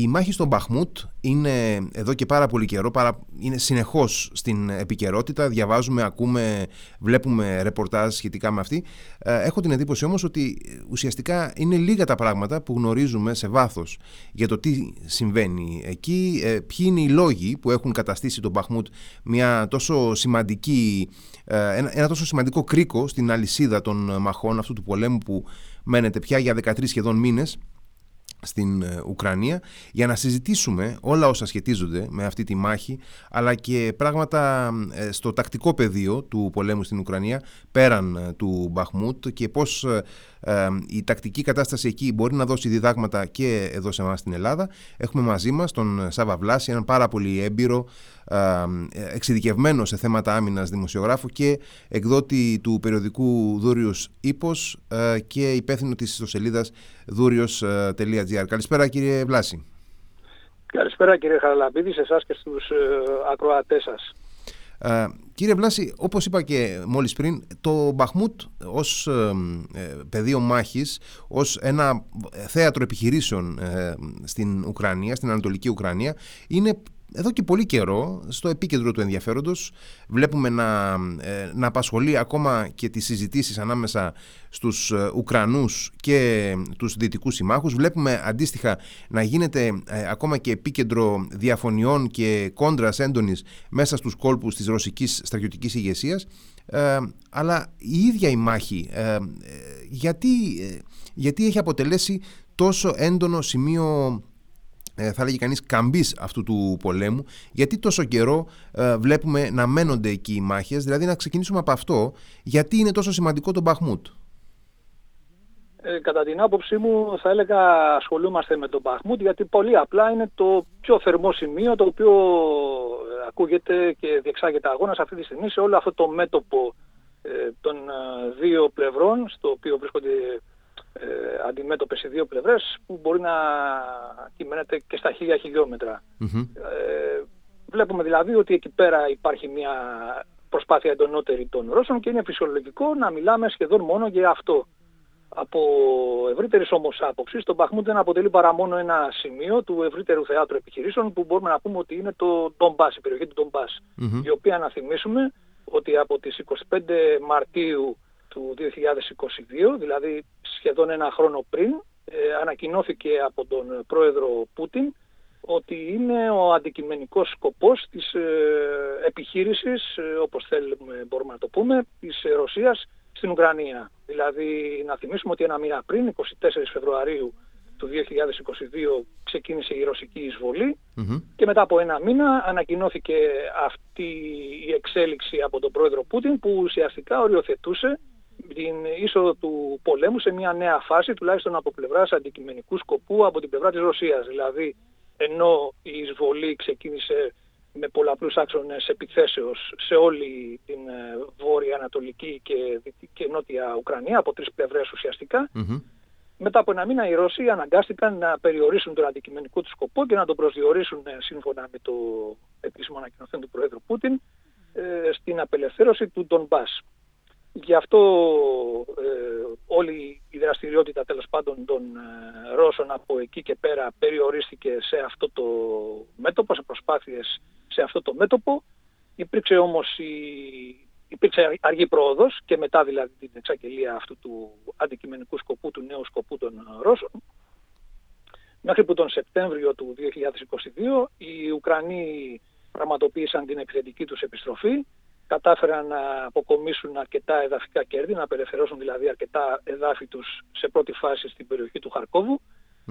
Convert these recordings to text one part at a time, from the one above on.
η μάχη στον Μπαχμούτ είναι εδώ και πάρα πολύ καιρό, παρα, είναι συνεχώς στην επικαιρότητα, διαβάζουμε, ακούμε, βλέπουμε ρεπορτάζ σχετικά με αυτή. Ε, έχω την εντύπωση όμως ότι ουσιαστικά είναι λίγα τα πράγματα που γνωρίζουμε σε βάθος για το τι συμβαίνει εκεί, ε, ποιοι είναι οι λόγοι που έχουν καταστήσει τον Μπαχμούτ μια τόσο σημαντική, ε, ένα, ένα τόσο σημαντικό κρίκο στην αλυσίδα των μαχών αυτού του πολέμου που μένετε πια για 13 σχεδόν μήνες στην ε, Ουκρανία για να συζητήσουμε όλα όσα σχετίζονται με αυτή τη μάχη αλλά και πράγματα ε, στο τακτικό πεδίο του πολέμου στην Ουκρανία πέραν ε, του Μπαχμούτ και πώς η τακτική κατάσταση εκεί μπορεί να δώσει διδάγματα και εδώ σε εμάς στην Ελλάδα. Έχουμε μαζί μας τον Σάβα Βλάση, έναν πάρα πολύ έμπειρο εξειδικευμένο σε θέματα άμυνας δημοσιογράφο και εκδότη του περιοδικού Δούριος Ήπος και υπεύθυνο της ιστοσελίδας δούριος.gr. Καλησπέρα κύριε Βλάση. Καλησπέρα κύριε Χαραλαμπίδη, σε εσάς και στους ε, ακροατές σας. κύριε Βλάση, όπως είπα και μόλις πριν, το Μπαχμούτ ως ε, ε, πεδίο μάχης, ως ένα θέατρο επιχειρήσεων στην Ουκρανία, στην Ανατολική Ουκρανία, είναι εδώ και πολύ καιρό στο επίκεντρο του ενδιαφέροντος βλέπουμε να, ε, να απασχολεί ακόμα και τις συζητήσεις ανάμεσα στους ε, Ουκρανούς και τους δυτικούς συμμάχους. Βλέπουμε αντίστοιχα να γίνεται ε, ακόμα και επίκεντρο διαφωνιών και κόντρας έντονης μέσα στους κόλπους της ρωσικής στρατιωτικής ηγεσίας. Αλλά η ίδια η μάχη γιατί, γιατί έχει αποτελέσει τόσο έντονο σημείο ε, θα λέγει κανείς καμπής αυτού του πολέμου γιατί τόσο καιρό ε, βλέπουμε να μένονται εκεί οι μάχες δηλαδή να ξεκινήσουμε από αυτό γιατί είναι τόσο σημαντικό το Μπαχμούτ. Ε, κατά την άποψή μου θα έλεγα ασχολούμαστε με τον Μπαχμούτ γιατί πολύ απλά είναι το πιο θερμό σημείο το οποίο ε, ακούγεται και διεξάγεται αγώνας αυτή τη στιγμή σε όλο αυτό το μέτωπο των δύο πλευρών στο οποίο βρίσκονται ε, αντιμέτωπες οι δύο πλευρές που μπορεί να κυμαίνεται και στα χίλια Ε, βλέπουμε δηλαδή ότι εκεί πέρα υπάρχει μια προσπάθεια εντονότερη των Ρώσων και είναι φυσιολογικό να μιλάμε σχεδόν μόνο για αυτό. Από ευρύτερης όμως άποψης, το Μπαχμούντ δεν αποτελεί παρά μόνο ένα σημείο του ευρύτερου θεάτρου επιχειρήσεων που μπορούμε να πούμε ότι είναι το Ντομπάς, η περιοχή του ντομπας η οποία να θυμίσουμε ότι από τις 25 Μαρτίου του 2022, δηλαδή σχεδόν ένα χρόνο πριν, ε, ανακοινώθηκε από τον πρόεδρο Πούτιν ότι είναι ο αντικειμενικός σκοπός της ε, επιχείρησης, ε, όπως θέλουμε μπορούμε να το πούμε, της Ρωσίας στην Ουκρανία. Δηλαδή να θυμίσουμε ότι ένα μήνα πριν, 24 Φεβρουαρίου του 2022 ξεκίνησε η ρωσική και μετά από ένα μήνα ανακοινώθηκε αυτή η εξέλιξη από τον πρόεδρο Πούτιν που ουσιαστικά οριοθετούσε την είσοδο του πολέμου σε μια νέα φάση, τουλάχιστον από πλευράς αντικειμενικού σκοπού από την πλευρά της Ρωσίας. Δηλαδή, ενώ η εισβολή ξεκίνησε με πολλαπλούς άξονες επιθέσεως σε όλη την ε, βόρεια, ανατολική και, και νότια Ουκρανία, από τρεις πλευρές μετά από ένα μήνα οι Ρώσοι αναγκάστηκαν να περιορίσουν τον αντικειμενικό τους σκοπό και να τον προσδιορίσουν ε, σύμφωνα με το επίσημο ανακοινωθέν του Προέδρου Πούτιν ε, στην απελευθέρωση του Ντομπάς. Γι' αυτό ε, όλη η δραστηριότητα τέλος πάντων των ε, Ρώσων από εκεί και πέρα περιορίστηκε σε αυτό το μέτωπο, σε προσπάθειες σε αυτό το μέτωπο. Υπήρξε όμως η, υπήρξε αργή πρόοδος και μετά δηλαδή την εξαγγελία αυτού του αντικειμενικού σκοπού, του νέου σκοπού των Ρώσων. Μέχρι που τον Σεπτέμβριο του 2022 οι Ουκρανοί πραγματοποίησαν την επιθετική τους επιστροφή κατάφεραν να αποκομίσουν αρκετά εδαφικά κέρδη, να απελευθερώσουν δηλαδή αρκετά εδάφη τους σε πρώτη φάση στην περιοχή του χαρκοβου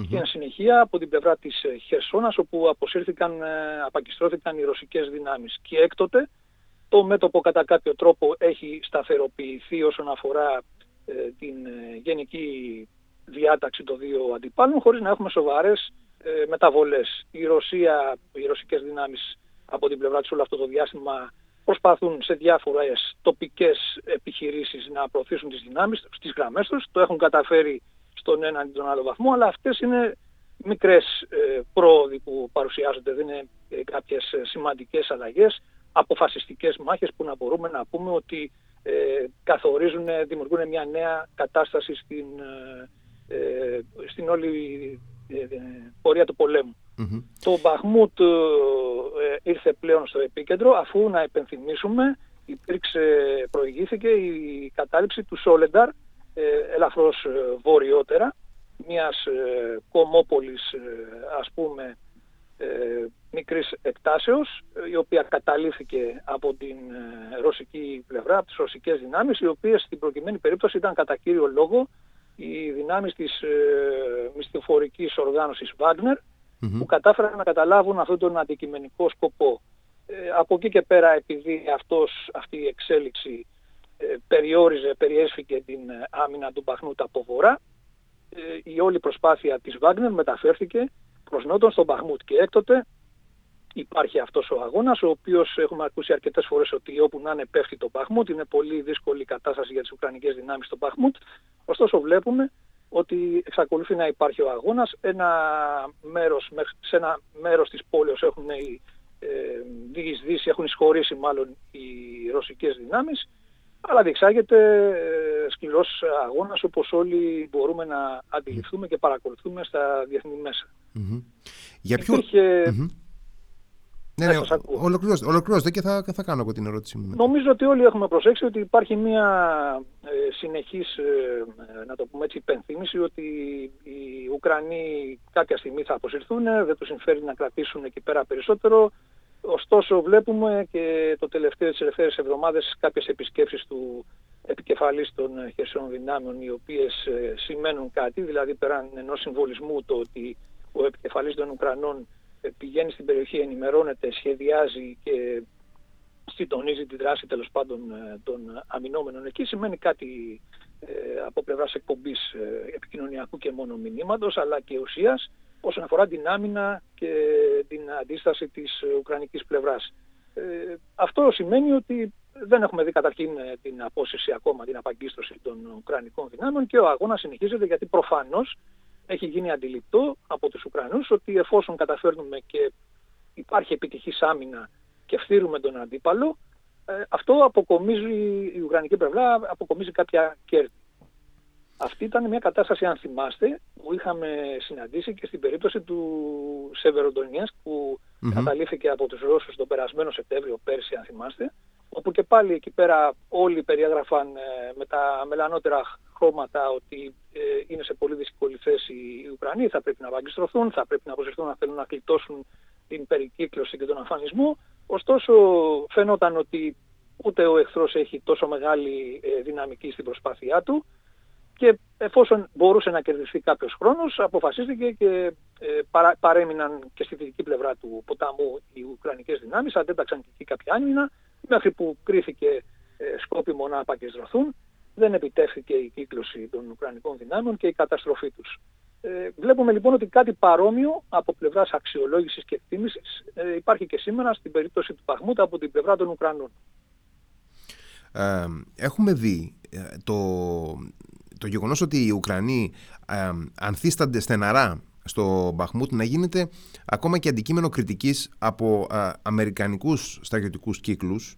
και εν συνεχεία από την πλευρά της ε, Χερσόνας όπου αποσύρθηκαν, ε, απακιστρώθηκαν οι ρωσικές δυνάμεις. Και έκτοτε το μέτωπο κατά κάποιο τρόπο έχει σταθεροποιηθεί όσον αφορά ε, την γενική διάταξη των δύο αντιπάλων χωρίς να έχουμε σοβαρές μεταβολές. Η Ρωσία, οι ρωσικές δυνάμεις από την πλευρά της όλο αυτό το διάστημα προσπαθούν σε διάφορες τοπικές επιχειρήσεις να προωθήσουν τις δυνάμεις στις γραμμές τους. Το έχουν καταφέρει στον έναν ή τον άλλο βαθμό, αλλά αυτές είναι μικρές ε, πρόοδοι που παρουσιάζονται, δεν είναι ε, κάποιες ε, σημαντικές αλλαγές, αποφασιστικές μάχες που να μπορούμε να πούμε ότι ε, καθορίζουν, δημιουργούν μια νέα κατάσταση στην, ε, στην όλη πορεία του πολέμου. Το Μπαχμούτ ε, ήρθε πλέον στο επίκεντρο αφού να υπενθυμίσουμε υπήρξε, προηγήθηκε η κατάληψη του Σόλενταρ ε, ελαφρώς ε, βορειότερα μιας ε, κομμόπολης ε, ας πούμε ε, μικρής εκτάσεως η οποία καταλήφθηκε από την ρωσική πλευρά, από τις ρωσικές δυνάμεις οι οποίες στην προκειμένη περίπτωση ήταν κατά κύριο λόγο οι δυνάμεις της ε, μυστηφορικής οργάνωσης Wagner που κατάφεραν να καταλάβουν αυτόν τον αντικειμενικό σκοπό. από εκεί και πέρα επειδή αυτός, αυτή η εξέλιξη περιόριζε, περιέσφηκε την άμυνα του Μπαχνούτα από βορρά ε, η όλη προσπάθεια της Βάγνερ μεταφέρθηκε προς νότον στον Μπαχμούτ και έκτοτε. Υπάρχει αυτός ο αγώνας ο οποίος έχουμε ακούσει αρκετές φορές ότι όπου να είναι πέφτει το Μπαχμούτ είναι πολύ δύσκολη η κατάσταση για τις Ουκρανικές δυνάμεις στο Μπαχμούτ ωστόσο βλέπουμε ότι εξακολουθεί να υπάρχει ο αγώνας. Ένα μέρος, σε ένα μέρος της πόλης έχουν οι ε, έχουν εισχωρήσει μάλλον οι ρωσικές δυνάμεις. Αλλά διεξάγεται ε, σκληρός αγώνας όπως όλοι μπορούμε να αντιληφθούμε και παρακολουθούμε στα διεθνή Για ποιο... Ναι, ναι, ολοκληρώστε, και θα, θα κάνω εγώ την ερώτηση μου. Νομίζω ότι όλοι έχουμε προσέξει ότι υπάρχει μια ε, συνεχής, ε, να το πούμε έτσι, υπενθύμηση ότι οι Ουκρανοί κάποια στιγμή θα αποσυρθούν, δεν τους συμφέρει να κρατήσουν εκεί πέρα περισσότερο. Ωστόσο βλέπουμε και το τελευταίο της ελευθέρες εβδομάδες κάποιες επισκέψεις του επικεφαλής των χερσαίων δυνάμεων οι οποίες ε, σημαίνουν κάτι, δηλαδή πέραν ενός συμβολισμού το ότι ο επικεφαλής των Ουκρανών ε, πηγαίνει στην περιοχή, ενημερώνεται, σχεδιάζει και συντονίζει τη δράση τέλος πάντων ε, των αμυνόμενων εκεί σημαίνει κάτι από πλευράς εκπομπής επικοινωνιακού και μόνο μηνύματος αλλά και ουσίας όσον αφορά την άμυνα και την αντίσταση της ουκρανικής πλευράς. Ε, αυτό σημαίνει ότι δεν έχουμε δει καταρχήν ε, την απόσυρση ακόμα, την απαγκίστρωση των ουκρανικών δυνάμεων και ο αγώνας συνεχίζεται γιατί προφανώς έχει γίνει αντιληπτό από τους Ουκρανούς ότι εφόσον καταφέρνουμε και υπάρχει επιτυχής άμυνα και φτύρουμε τον αντίπαλο, ε, αυτό αποκομίζει η Ουκρανική πλευρά, αποκομίζει κάποια κέρδη. Αυτή ήταν μια κατάσταση, αν θυμάστε, που είχαμε συναντήσει και στην περίπτωση του Σεβεροντονιές που mm καταλήφθηκε από τους Ρώσους τον περασμένο Σεπτέμβριο πέρσι, αν θυμάστε, όπου και πάλι εκεί πέρα όλοι περιέγραφαν ε, με τα μελανότερα χρώματα ότι ε, είναι σε πολύ δύσκολη θέση οι Ουκρανοί, θα πρέπει να βαγκιστρωθούν, θα πρέπει να αποσυρθούν να θέλουν να κλειτώσουν την περικύκλωση και τον αφανισμό. Ωστόσο φαίνονταν ότι ούτε ο εχθρός έχει τόσο μεγάλη ε, δυναμική στην προσπάθειά του και εφόσον μπορούσε να κερδιθεί κάποιος χρόνος αποφασίστηκε και ε, παρά, παρέμειναν και στη δυτική πλευρά του ποταμού οι Ουκρανικές δυνάμεις, αντέταξαν και εκεί κάποια άνοινα μέχρι που κρίθηκε ε, σκόπιμο να απαγκεστρωθούν. Δεν επιτεύχθηκε η κύκλωση των Ουκρανικών δυνάμεων και η καταστροφή τους. Ε, βλέπουμε λοιπόν ότι κάτι παρόμοιο από πλευράς αξιολόγησης και εκτίμησης ε, υπάρχει και σήμερα στην περίπτωση του Παχμούτα από την πλευρά των Ουκρανών. Ε, έχουμε δει ε, το, το γεγονός ότι οι Ουκρανοί ε, ανθίστανται στεναρά στο Μπαχμούτ να γίνεται ακόμα και αντικείμενο κριτικής από ε, αμερικανικούς στρατιωτικούς κύκλους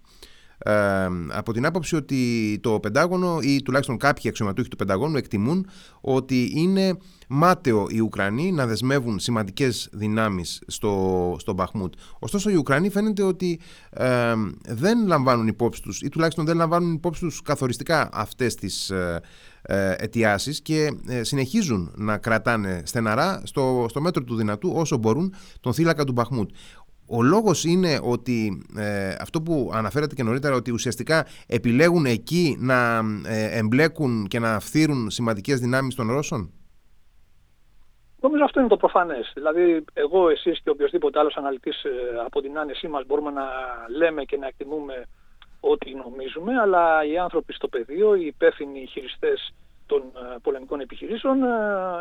από την άποψη ότι το Πεντάγωνο ή τουλάχιστον κάποιοι αξιωματούχοι του Πενταγώνου εκτιμούν ότι είναι μάταιο οι Ουκρανοί να δεσμεύουν σημαντικές δυνάμεις στο, στο Μπαχμούτ. Ωστόσο οι Ουκρανοί φαίνεται ότι δεν λαμβάνουν υπόψη τους ή τουλάχιστον δεν λαμβάνουν υπόψη τους καθοριστικά αυτές τις ε, ε αιτιάσεις και ε, συνεχίζουν να κρατάνε στεναρά στο, στο μέτρο του δυνατού όσο μπορούν τον θύλακα του Μπαχμούτ. Ο λόγος είναι ότι ε, αυτό που αναφέρατε και νωρίτερα ότι ουσιαστικά επιλέγουν εκεί να ε, εμπλέκουν και να φθείρουν σημαντικές δυνάμεις των Ρώσων; Νομίζω αυτό είναι το προφανές. Δηλαδή εγώ, εσείς και οποιοδήποτε άλλος αναλυτής ε, από την άνεσή μας μπορούμε να λέμε και να εκτιμούμε ό,τι νομίζουμε, αλλά οι άνθρωποι στο πεδίο, οι υπεύθυνοι χειριστές των πολεμικών επιχειρήσεων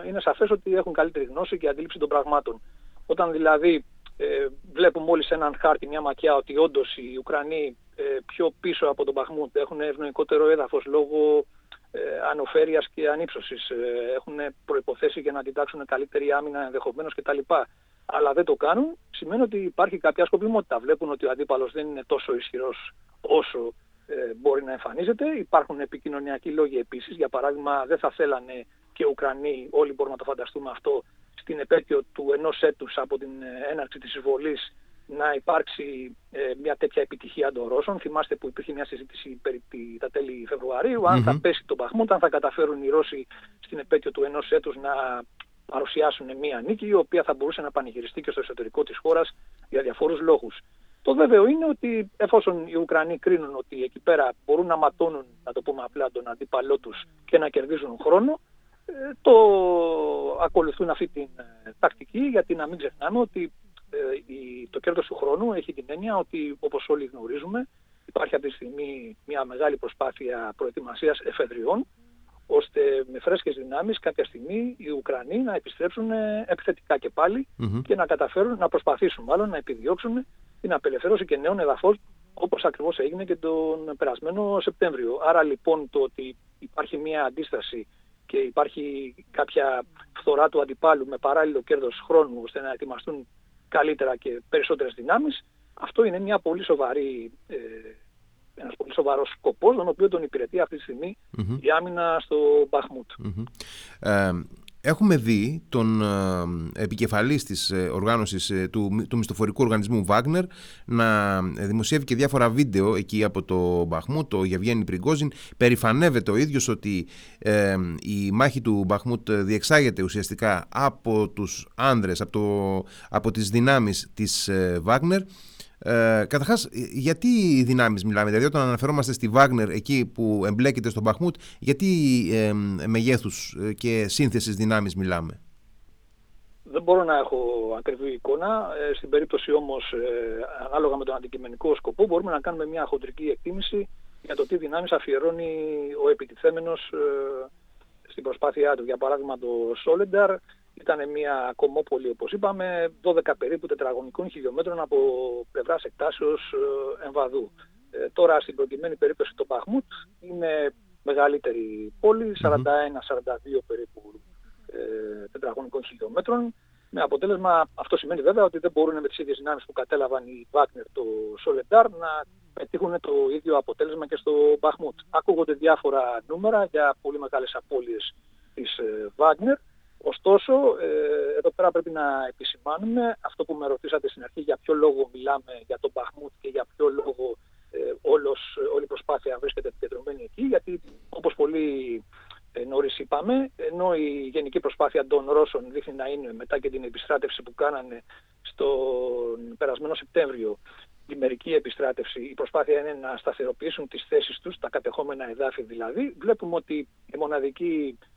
είναι σαφές ότι έχουν καλύτερη γνώση και αντίληψη των πραγμάτων. Όταν δηλαδή ε, βλέπουμε όλοι σε έναν χάρτη μια ματιά ότι όντως οι Ουκρανοί ε, πιο πίσω από τον Παχμούντ έχουν ευνοϊκότερο έδαφος λόγω ε, ανοφέρειας και ανύψωσης. Ε, έχουν προϋποθέσεις για να αντιτάξουν καλύτερη άμυνα ενδεχομένως κτλ. Αλλά δεν το κάνουν, σημαίνει ότι υπάρχει κάποια σκοπιμότητα. Βλέπουν ότι ο αντίπαλος δεν είναι τόσο ισχυρός όσο ε, μπορεί να εμφανίζεται. Υπάρχουν επικοινωνιακοί λόγοι επίσης. Για παράδειγμα, δεν θα θέλανε και οι Ουκρανοί, όλοι μπορούμε να το φανταστούμε αυτό, στην επέτειο του ενός έτους από την έναρξη της εισβολής να υπάρξει ε, μια τέτοια επιτυχία των Ρώσων. Θυμάστε που υπήρχε μια συζήτηση περί τα τέλη Φεβρουαρίου, αν θα πέσει το Μπαχμούντ, αν θα καταφέρουν οι Ρώσοι στην επέτειο του ενός έτους να παρουσιάσουν μια νίκη, η οποία θα μπορούσε να πανηγυριστεί και στο εσωτερικό της χώρας για διαφόρους λόγους. Το βέβαιο είναι ότι εφόσον οι Ουκρανοί κρίνουν ότι εκεί πέρα μπορούν να ματώνουν, να το πούμε απλά, τον αντίπαλό τους και να κερδίζουν χρόνο, ε, το ακολουθούν αυτή την ε, τακτική, γιατί να μην ξεχνάμε ότι ε, το κέρδος του χρόνου έχει την έννοια ότι όπως όλοι γνωρίζουμε υπάρχει αυτή τη στιγμή μια μεγάλη προσπάθεια προετοιμασίας εφεδριών ώστε με φρέσκες δυνάμεις κάποια στιγμή οι Ουκρανοί να επιστρέψουν επιθετικά και παλι και να καταφέρουν να προσπαθήσουν μάλλον να επιδιώξουν την απελευθέρωση και νέων εδαφών όπως ακριβώς έγινε και τον περασμένο Σεπτέμβριο. Άρα λοιπόν το ότι υπάρχει μια αντίσταση και υπάρχει κάποια φθορά του αντιπάλου με παράλληλο κέρδος χρόνου ώστε να ετοιμαστούν καλύτερα και περισσότερες δυνάμεις, αυτό είναι μια πολύ σοβαρή, ε, ένας πολύ σοβαρός σκοπός, τον οποίο τον υπηρετεί αυτή τη στιγμη η άμυνα στο μπαχμουτ Έχουμε δει τον ε, επικεφαλής της ε, οργάνωσης ε, του, του μισθοφορικού οργανισμού Wagner να δημοσιεύει και διάφορα βίντεο εκεί από το Μπαχμούτ, το Γευγέννη Πριγκόζιν. Περηφανεύεται ο ίδιος ότι η μάχη του Μπαχμούτ διεξάγεται ουσιαστικά από τους άνδρες, από, το, από τις δυνάμεις της Wagner. Ε, Καταρχάς, γιατί οι δυνάμεις μιλάμε, δηλαδή όταν αναφερόμαστε στη Βάγνερ εκεί που εμπλέκεται στον Μπαχμούτ, γιατί ε, μεγέθους και σύνθεσης δυνάμεις μιλάμε; Δεν μπορώ να έχω ακριβή εικόνα. Ε, στην περίπτωση όμως, ε, ανάλογα με τον αντικειμενικό σκοπό, μπορούμε να κάνουμε μια χοντρική εκτίμηση για το τι δυνάμεις αφιερώνει ο επιτιθέμενος ε, στην προσπάθειά του. Για παράδειγμα, το Σόλενταρ ήταν μια κομμόπολη, όπως είπαμε, 12 περίπου τετραγωνικών χιλιόμετρων από πλευράς εκτάσεως ε, εμβαδού. Ε, τώρα στην προκειμένη περίπτωση το Μπαχμούτ είναι μεγαλύτερη πόλη, 41-42 περίπου ε, τετραγωνικών χιλιόμετρων. Με αποτέλεσμα, αυτό σημαίνει βέβαια ότι δεν μπορούν με τις ίδιες δυνάμεις που κατέλαβαν οι Βάγνερ το Σολεντάρ να πετύχουν το ίδιο αποτέλεσμα και στο Μπαχμούτ. Ακούγονται διάφορα νούμερα για πολύ μεγάλες απώλειες της Βάγνερ. Ωστόσο, ε, εδώ πέρα πρέπει να επισημάνουμε αυτό που με ρωτήσατε στην αρχή, για ποιο λόγο μιλάμε για τον Μπαχμούτ και για ποιο λόγο ε, όλος, όλη η προσπάθεια βρίσκεται επικεντρωμένη εκεί, γιατί όπως πολύ ε, νωρίς είπαμε, ενώ η γενική προσπάθεια των Ρώσων δείχνει να είναι μετά και την επιστράτευση που κάνανε στον περασμένο Σεπτέμβριο, η μερική επιστράτευση, η προσπάθεια είναι να σταθεροποιήσουν τις θέσεις τους, τα κατεχόμενα εδάφη δηλαδή, βλέπουμε ότι η μοναδική ε,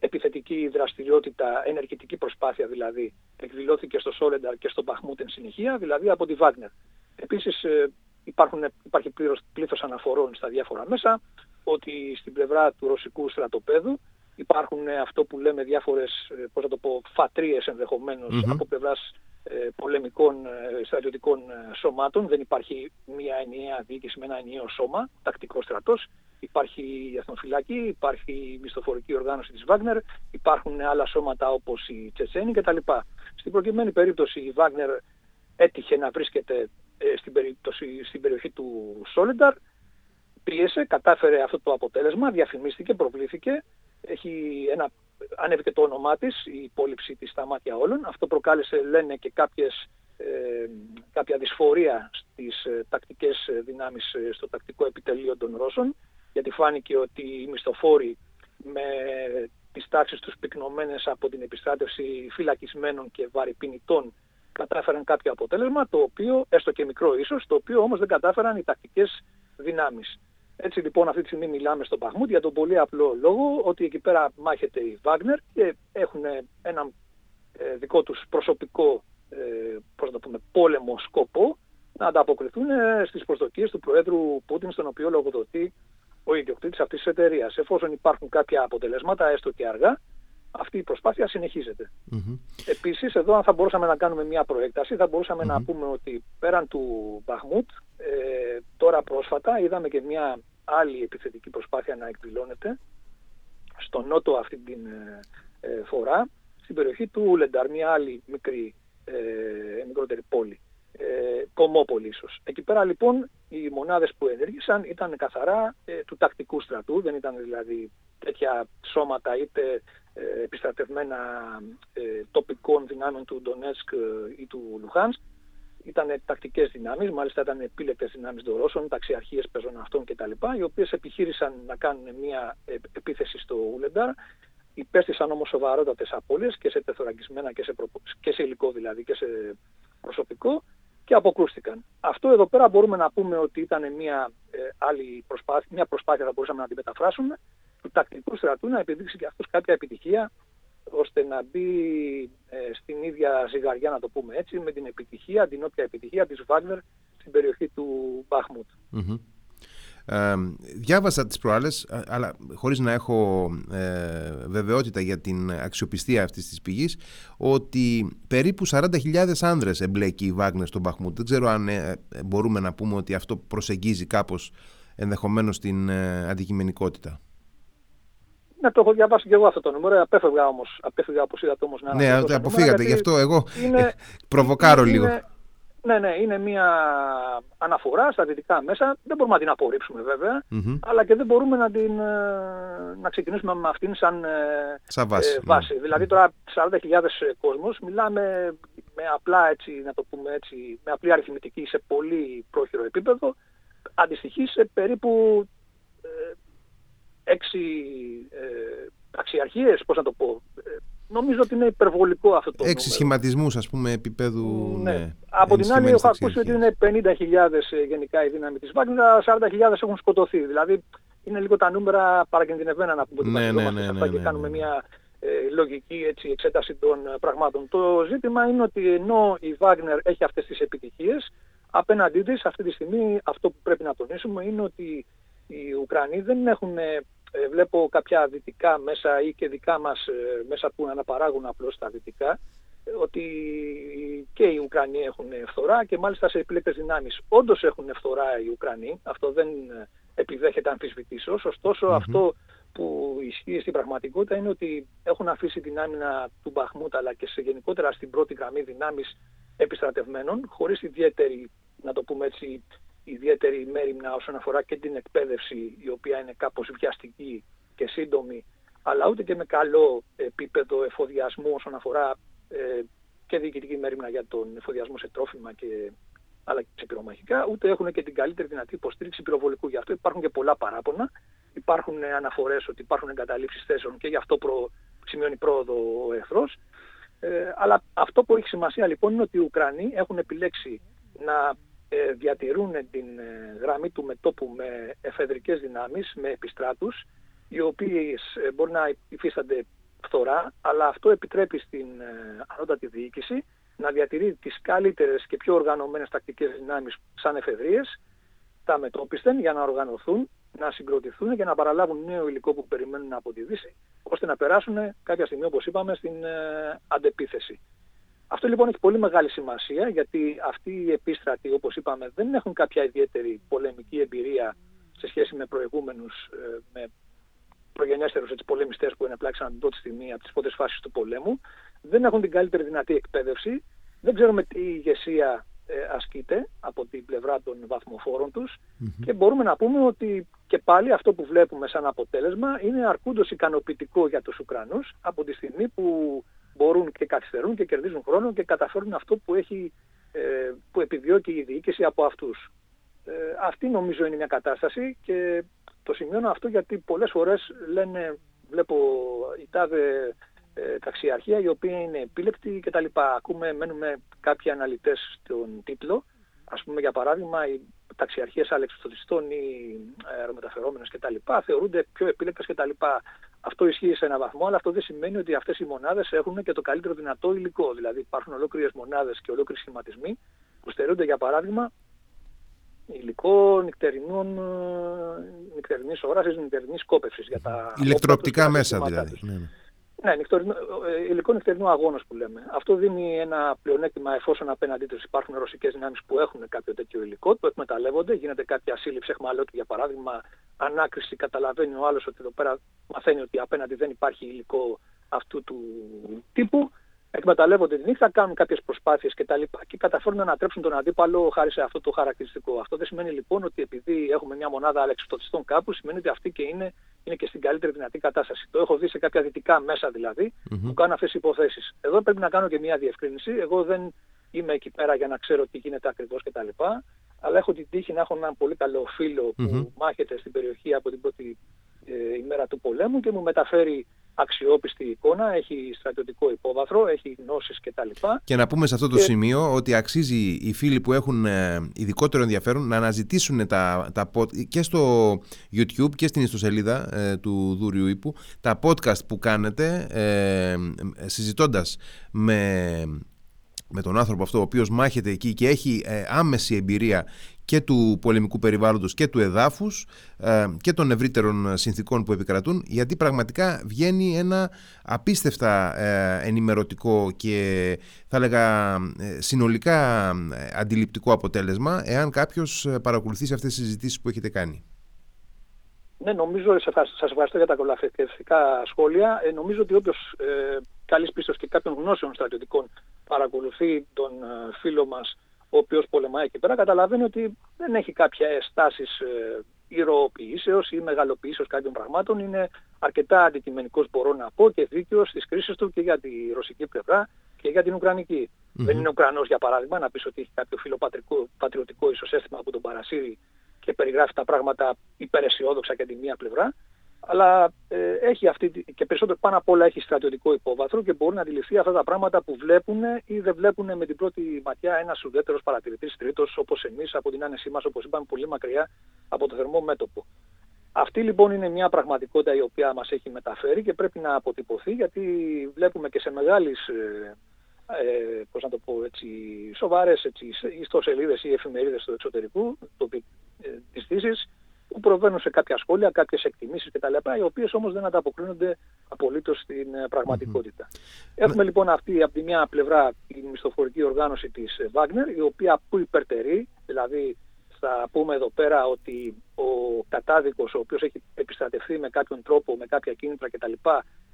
επιθετική δραστηριότητα, ενεργητική προσπάθεια δηλαδή, εκδηλώθηκε στο Σόλενταρ και στο Μπαχμούτ εν συνεχεία, δηλαδή από τη Βάγνερ. Επίσης ε, υπάρχουν, υπάρχει πλήθος αναφορών στα διάφορα μέσα ότι στην πλευρά του ρωσικού στρατοπέδου υπάρχουν αυτό που λέμε διάφορες, ε, πώς θα το πω, φατρίες από πλευράς ε, πολεμικών ε, στρατιωτικών ε, σωμάτων. Δεν υπάρχει μια ενιαία διοίκηση με ένα ενιαίο σώμα, τακτικό στρατός. Υπάρχει η Εθνοφυλακή, υπάρχει η μισθοφορική οργάνωση της Βάγνερ, υπάρχουν άλλα σώματα όπως η Τσετσένη κτλ. Στην προκειμένη περίπτωση η Βάγνερ έτυχε να βρίσκεται στην, περίπτωση, στην περιοχή του Σόλενταρ, πίεσε, κατάφερε αυτό το αποτέλεσμα, διαφημίστηκε, προβλήθηκε, έχει ένα ανέβηκε το όνομά της, η υπόλοιψη της στα μάτια όλων. Αυτό προκάλεσε, λένε, και κάποιες, ε, κάποια δυσφορία στις ε, τακτικές ε, δυνάμεις ε, στο τακτικό επιτελείο των Ρώσων, γιατί φάνηκε ότι οι μισθοφόροι με τις τάξεις τους πυκνωμένες από την επιστράτευση φυλακισμένων και βαρυπινητών κατάφεραν κάποιο αποτέλεσμα, το οποίο, έστω και μικρό ίσως, το οποίο όμως δεν κατάφεραν οι τακτικές δυνάμεις. Έτσι λοιπόν αυτή τη στιγμή μιλάμε στον Παχμούτ για τον πολύ απλό λόγο ότι εκεί πέρα μάχεται η Βάγνερ και έχουν ένα ε, δικό τους προσωπικό ε, πώς να πούμε, πόλεμο σκοπό να ανταποκριθούν ε, στις προσδοκίες του Προέδρου Πούτιν στον οποίο λογοδοτεί ο ιδιοκτήτης αυτής της εταιρείας. Εφόσον υπάρχουν κάποια αποτελέσματα, έστω και αργά, αυτή η προσπάθεια συνεχίζεται. Mm-hmm. Επίσης, εδώ αν θα μπορούσαμε να κάνουμε μια προέκταση, θα μπορουσαμε να πούμε ότι πέραν του Μπαχμούτ, ε, τώρα πρόσφατα είδαμε και μια άλλη επιθετική προσπάθεια να εκδηλώνεται στο νότο αυτή την ε, ε, φορά, στην περιοχή του Ουλενταρ, μια άλλη μικρή, ε, μικρότερη πόλη, ε, Κομόπολη ίσως. Εκεί πέρα λοιπόν οι μονάδες που ενέργησαν ήταν καθαρά ε, του τακτικού στρατού, δεν ήταν δηλαδή τέτοια σώματα είτε επιστρατευμένα τοπικών δυνάμεων του Ντονέτσκ ή του Λουχάνσκ. Ήταν τακτικές δυνάμεις, μάλιστα ήταν επίλεκτες δυνάμεις των Ρώσων, ταξιαρχίες πεζών αυτών κτλ. Οι οποίες επιχείρησαν να κάνουν μια επίθεση στο Ουλεντάρ. Υπέστησαν όμως σοβαρότατες απώλειες και σε τεθωρακισμένα και σε, και σε υλικό δηλαδή και σε προσωπικό και αποκρούστηκαν. Αυτό εδώ πέρα μπορούμε να πούμε ότι ήταν μια ε, άλλη προσπάθεια, μια προσπάθεια θα μπορούσαμε να την μεταφράσουμε του τακτικού στρατού να επιδείξει και αυτός κάποια επιτυχία ώστε να μπει ε, στην ίδια ζυγαριά να το πούμε έτσι με την επιτυχία, την όποια επιτυχία της Βάγνερ στην περιοχή του μπαχμουτ ε, διάβασα τις προάλλες, αλλά χωρίς να έχω ε, βεβαιότητα για την αξιοπιστία αυτής της πηγής, ότι περίπου 40.000 άνδρες εμπλέκει η Βάγνερ στον Μπαχμούτ. Δεν ξέρω αν ε, μπορούμε να πούμε ότι αυτό προσεγγίζει κάπως ενδεχομένως την ε, αντικειμενικότητα. Ναι, το έχω διαβάσει και εγώ αυτό το νούμερο. Απέφευγα όμως, απέφευγα όπως είδατε όμως να Ναι, αποφύγατε, γι' αυτό εγώ είναι, προβοκάρω είναι, λίγο. Ναι, ναι, είναι μια αναφορά στα δυτικά μέσα. Δεν μπορούμε να την απορρίψουμε αλλά και δεν μπορούμε να, την, ε, να ξεκινήσουμε με αυτήν σαν, ε, βάση. Ε, βάση. Δηλαδή τώρα 40.000 κόσμος μιλάμε με απλά έτσι, να το πούμε έτσι, με απλή αριθμητική σε πολύ πρόχειρο επίπεδο, αντιστοιχεί σε περίπου ε, έξι ε, αξιαρχίες, πώς να το πω, Νομίζω ότι είναι υπερβολικό αυτό το Έξι σχηματισμούς, ας πούμε, επίπεδου. Ναι. ναι. Από την άλλη, έχω ακούσει ότι είναι 50.000 ε, γενικά η δύναμη της Βάγκνερ, 40.000 έχουν σκοτωθεί. Δηλαδή, είναι λίγο τα νούμερα παρακινδυνευμένα να πούμε ναι, ναι, ναι, ναι, και ναι, κάνουμε μια ε, λογική έτσι, εξέταση των ε, πραγμάτων. Το ζήτημα είναι ότι ενώ η Βάγκνερ έχει αυτές τις επιτυχίες, απέναντί της αυτή τη στιγμή αυτό που πρέπει να τονίσουμε είναι ότι οι Ουκρανοί δεν έχουν ε, βλέπω κάποια δυτικά μέσα ή και δικά μας ε, μέσα που αναπαράγουν απλώς τα δυτικά ότι και οι Ουκρανοί έχουν φθορά και μάλιστα σε επιλέκτες δυνάμεις. Όντως έχουν φθορά οι Ουκρανοί, αυτό δεν επιδέχεται αμφισβητήσεως, αυτό που ισχύει στην πραγματικότητα είναι ότι έχουν αφήσει την άμυνα του Μπαχμούτ αλλά και σε γενικότερα στην πρώτη γραμμή δυνάμεις επιστρατευμένων χωρίς ιδιαίτερη, να το πούμε έτσι, ιδιαίτερη μέρημνα όσον αφορά και την εκπαίδευση η οποία είναι κάπως βιαστική και σύντομη αλλά ούτε και με καλό επίπεδο εφοδιασμού όσον αφορά ε, και διοικητική μέρημνα για τον εφοδιασμό σε τρόφιμα και αλλά και σε πυρομαχικά, ούτε έχουν και την καλύτερη δυνατή υποστήριξη πυροβολικού. Γι' αυτό υπάρχουν και πολλά παράπονα. Υπάρχουν αναφορές ότι υπάρχουν εγκαταλείψεις θέσεων και γι' αυτό προ, σημειώνει πρόοδο ο εχθρός. Ε, αλλά αυτό που έχει σημασία λοιπόν είναι ότι οι Ουκρανοί έχουν επιλέξει να ε, διατηρούν την ε, γραμμή του μετόπου με εφεδρικές δυνάμεις, με επιστράτους, οι οποίες ε, μπορεί να υφίστανται φθορά, αλλά αυτό επιτρέπει στην ανώτατη διοίκηση να διατηρεί τις καλύτερες και πιο οργανωμένες τακτικές δυνάμεις σαν εφεδρίες, τα μετόπιστεν για να οργανωθούν, να συγκροτηθούν και να παραλάβουν νέο υλικό που περιμένουν από τη Δύση, ώστε να περάσουν κάποια στιγμή, όπως είπαμε, στην αντεπίθεση. Αυτό λοιπόν έχει πολύ μεγάλη σημασία γιατί αυτοί οι επίστρατοι όπως είπαμε δεν έχουν κάποια ιδιαίτερη πολεμική εμπειρία σε σχέση με προηγούμενους, ε, με προγενέστερους έτσι, πολεμιστές που ενεπλάξαν την πρώτη στιγμή από τις πρώτες φάσεις του πολέμου. Δεν έχουν την καλύτερη δυνατή εκπαίδευση. Δεν ξέρουμε τι ηγεσία ε, ασκείται από την πλευρά των βαθμοφόρων τους και μπορούμε να πούμε ότι και πάλι αυτό που βλέπουμε σαν αποτέλεσμα είναι αρκούντος ικανοποιητικό για τους Ουκρανούς από τη στιγμή που μπορούν και καθυστερούν και κερδίζουν χρόνο και καταφέρουν αυτό που, έχει, ε, που επιδιώκει η διοίκηση από αυτούς. Ε, αυτή νομίζω είναι μια κατάσταση και το σημειώνω αυτό γιατί πολλές φορές λένε, βλέπω η τάδε ε, ταξιαρχία η οποία είναι επίλεκτη κτλ. Ακούμε, μένουμε κάποιοι αναλυτές στον τίτλο. Ας πούμε για παράδειγμα οι ταξιαρχίες αλεξιπτωτιστών ή αερομεταφερόμενες κτλ. θεωρούνται πιο επίλεκτες κτλ. Αυτό ισχύει σε έναν βαθμό, αλλά αυτό δεν σημαίνει ότι αυτές οι μονάδες έχουν και το καλύτερο δυνατό υλικό. Δηλαδή υπάρχουν ολόκληρες μονάδες και ολόκληροι σχηματισμοί που στερούνται για παράδειγμα υλικό νυχτερινών, νυχτερινής όρασης, νυχτερινής κόπευσης για τα... Ηλεκτροοπτικά μέσα δηλαδή. Ναι, ναι. Ναι, ε, υλικό νυχτερινού αγώνα που λέμε. Αυτό δίνει ένα πλεονέκτημα εφόσον απέναντί τους υπάρχουν ρωσικές δυνάμεις που έχουν κάποιο τέτοιο υλικό, το εκμεταλλεύονται, γίνεται κάποια σύλληψη εχμαλώτου για παράδειγμα, ανάκριση, καταλαβαίνει ο άλλος ότι εδώ πέρα μαθαίνει ότι απέναντι δεν υπάρχει υλικό αυτού του τύπου εκμεταλλεύονται τη νύχτα, κάνουν κάποιες προσπάθειες κτλ. Και, και καταφέρουν να ανατρέψουν τον αντίπαλο χάρη σε αυτό το χαρακτηριστικό. Αυτό δεν σημαίνει λοιπόν ότι επειδή έχουμε μια μονάδα αλεξιπτωτιστών κάπου, σημαίνει ότι αυτή και είναι, είναι και στην καλύτερη δυνατή κατάσταση. Το έχω δει σε κάποια δυτικά μέσα δηλαδή mm-hmm. που κάνουν αυτές τις υποθέσεις. Εδώ πρέπει να κάνω και μια διευκρίνηση. Εγώ δεν είμαι εκεί πέρα για να ξέρω τι γίνεται ακριβώς κτλ. Αλλά έχω την τύχη να έχω έναν πολύ καλό φίλο που mm-hmm. μάχεται στην περιοχή από την πρώτη ε, ημέρα του πολέμου και μου μεταφέρει αξιόπιστη εικόνα, έχει στρατιωτικό υπόβαθρο, έχει γνώσεις κτλ. Και να πούμε σε αυτό το σημείο ότι αξίζει οι φίλοι που έχουν ε, ειδικότερο ενδιαφέρον να αναζητήσουν τα, τα, και στο YouTube και στην ιστοσελίδα ε, του Δούριου Ήπου τα podcast που κάνετε ε, συζητώντας με με τον άνθρωπο αυτό ο οποίος μάχεται εκεί και έχει ε, άμεση εμπειρία και του πολεμικού περιβάλλοντος και του εδάφους ε, και των ευρύτερων συνθήκων που επικρατούν γιατί πραγματικά βγαίνει ένα απίστευτα ε, ενημερωτικό και θα έλεγα συνολικά αντιληπτικό αποτέλεσμα εάν κάποιος παρακολουθήσει αυτές τις συζητήσεις που έχετε κάνει. Ναι, νομίζω, σας ευχαριστώ για τα κολαφευτικά σχόλια. Ε, νομίζω ότι όποιος ε, καλής πίστος και κάποιων γνώσεων στρατιωτικών παρακολουθεί τον ε, φίλο μας ο οποίος πολεμάει εκεί πέρα, καταλαβαίνει ότι δεν έχει κάποια στάσεις ε, ηρωοποιήσεως ή μεγαλοποιήσεως κάποιων πραγμάτων. Είναι αρκετά αντικειμενικός μπορώ να πω και δίκαιος στις κρίσεις του και για τη ρωσική πλευρά και για την ουκρανικη Δεν είναι Ουκρανός για παράδειγμα να πεις ότι έχει κάποιο φιλοπατριωτικό ισοσέστημα που τον παρασύρει και περιγράφει τα πράγματα υπεραισιόδοξα και τη μία πλευρά, αλλά ε, έχει αυτή, και περισσότερο πάνω απ' όλα έχει στρατιωτικό υπόβαθρο και μπορεί να αντιληφθεί αυτά τα πράγματα που βλέπουν ή δεν βλέπουν με την πρώτη ματιά ένας ουδέτερος παρατηρητής τρίτος όπως εμείς από την άνεσή μας, όπως είπαμε, πολύ μακριά από το θερμό μέτωπο. Αυτή λοιπόν είναι μια πραγματικότητα η οποία μας έχει μεταφέρει και πρέπει να αποτυπωθεί γιατί βλέπουμε και σε μεγάλες ε, ε, πώς να το πω έτσι, σοβαρές έτσι, ιστοσελίδες ή εφημερίδες του εξωτερικού το, ε, της Δύσης που προβαίνουν σε κάποια σχόλια, κάποιες εκτιμήσεις κτλ. οι οποίες όμως δεν ανταποκρίνονται απολύτως στην ε, πραγματικότητα. Έχουμε λοιπόν αυτή από τη μια πλευρά την μισθοφορική οργάνωση της Wagner η οποία που υπερτερεί, δηλαδή θα πούμε εδώ πέρα ότι ο κατάδικος ο οποίος έχει επιστρατευτεί με κάποιον τρόπο, με κάποια κίνητρα κτλ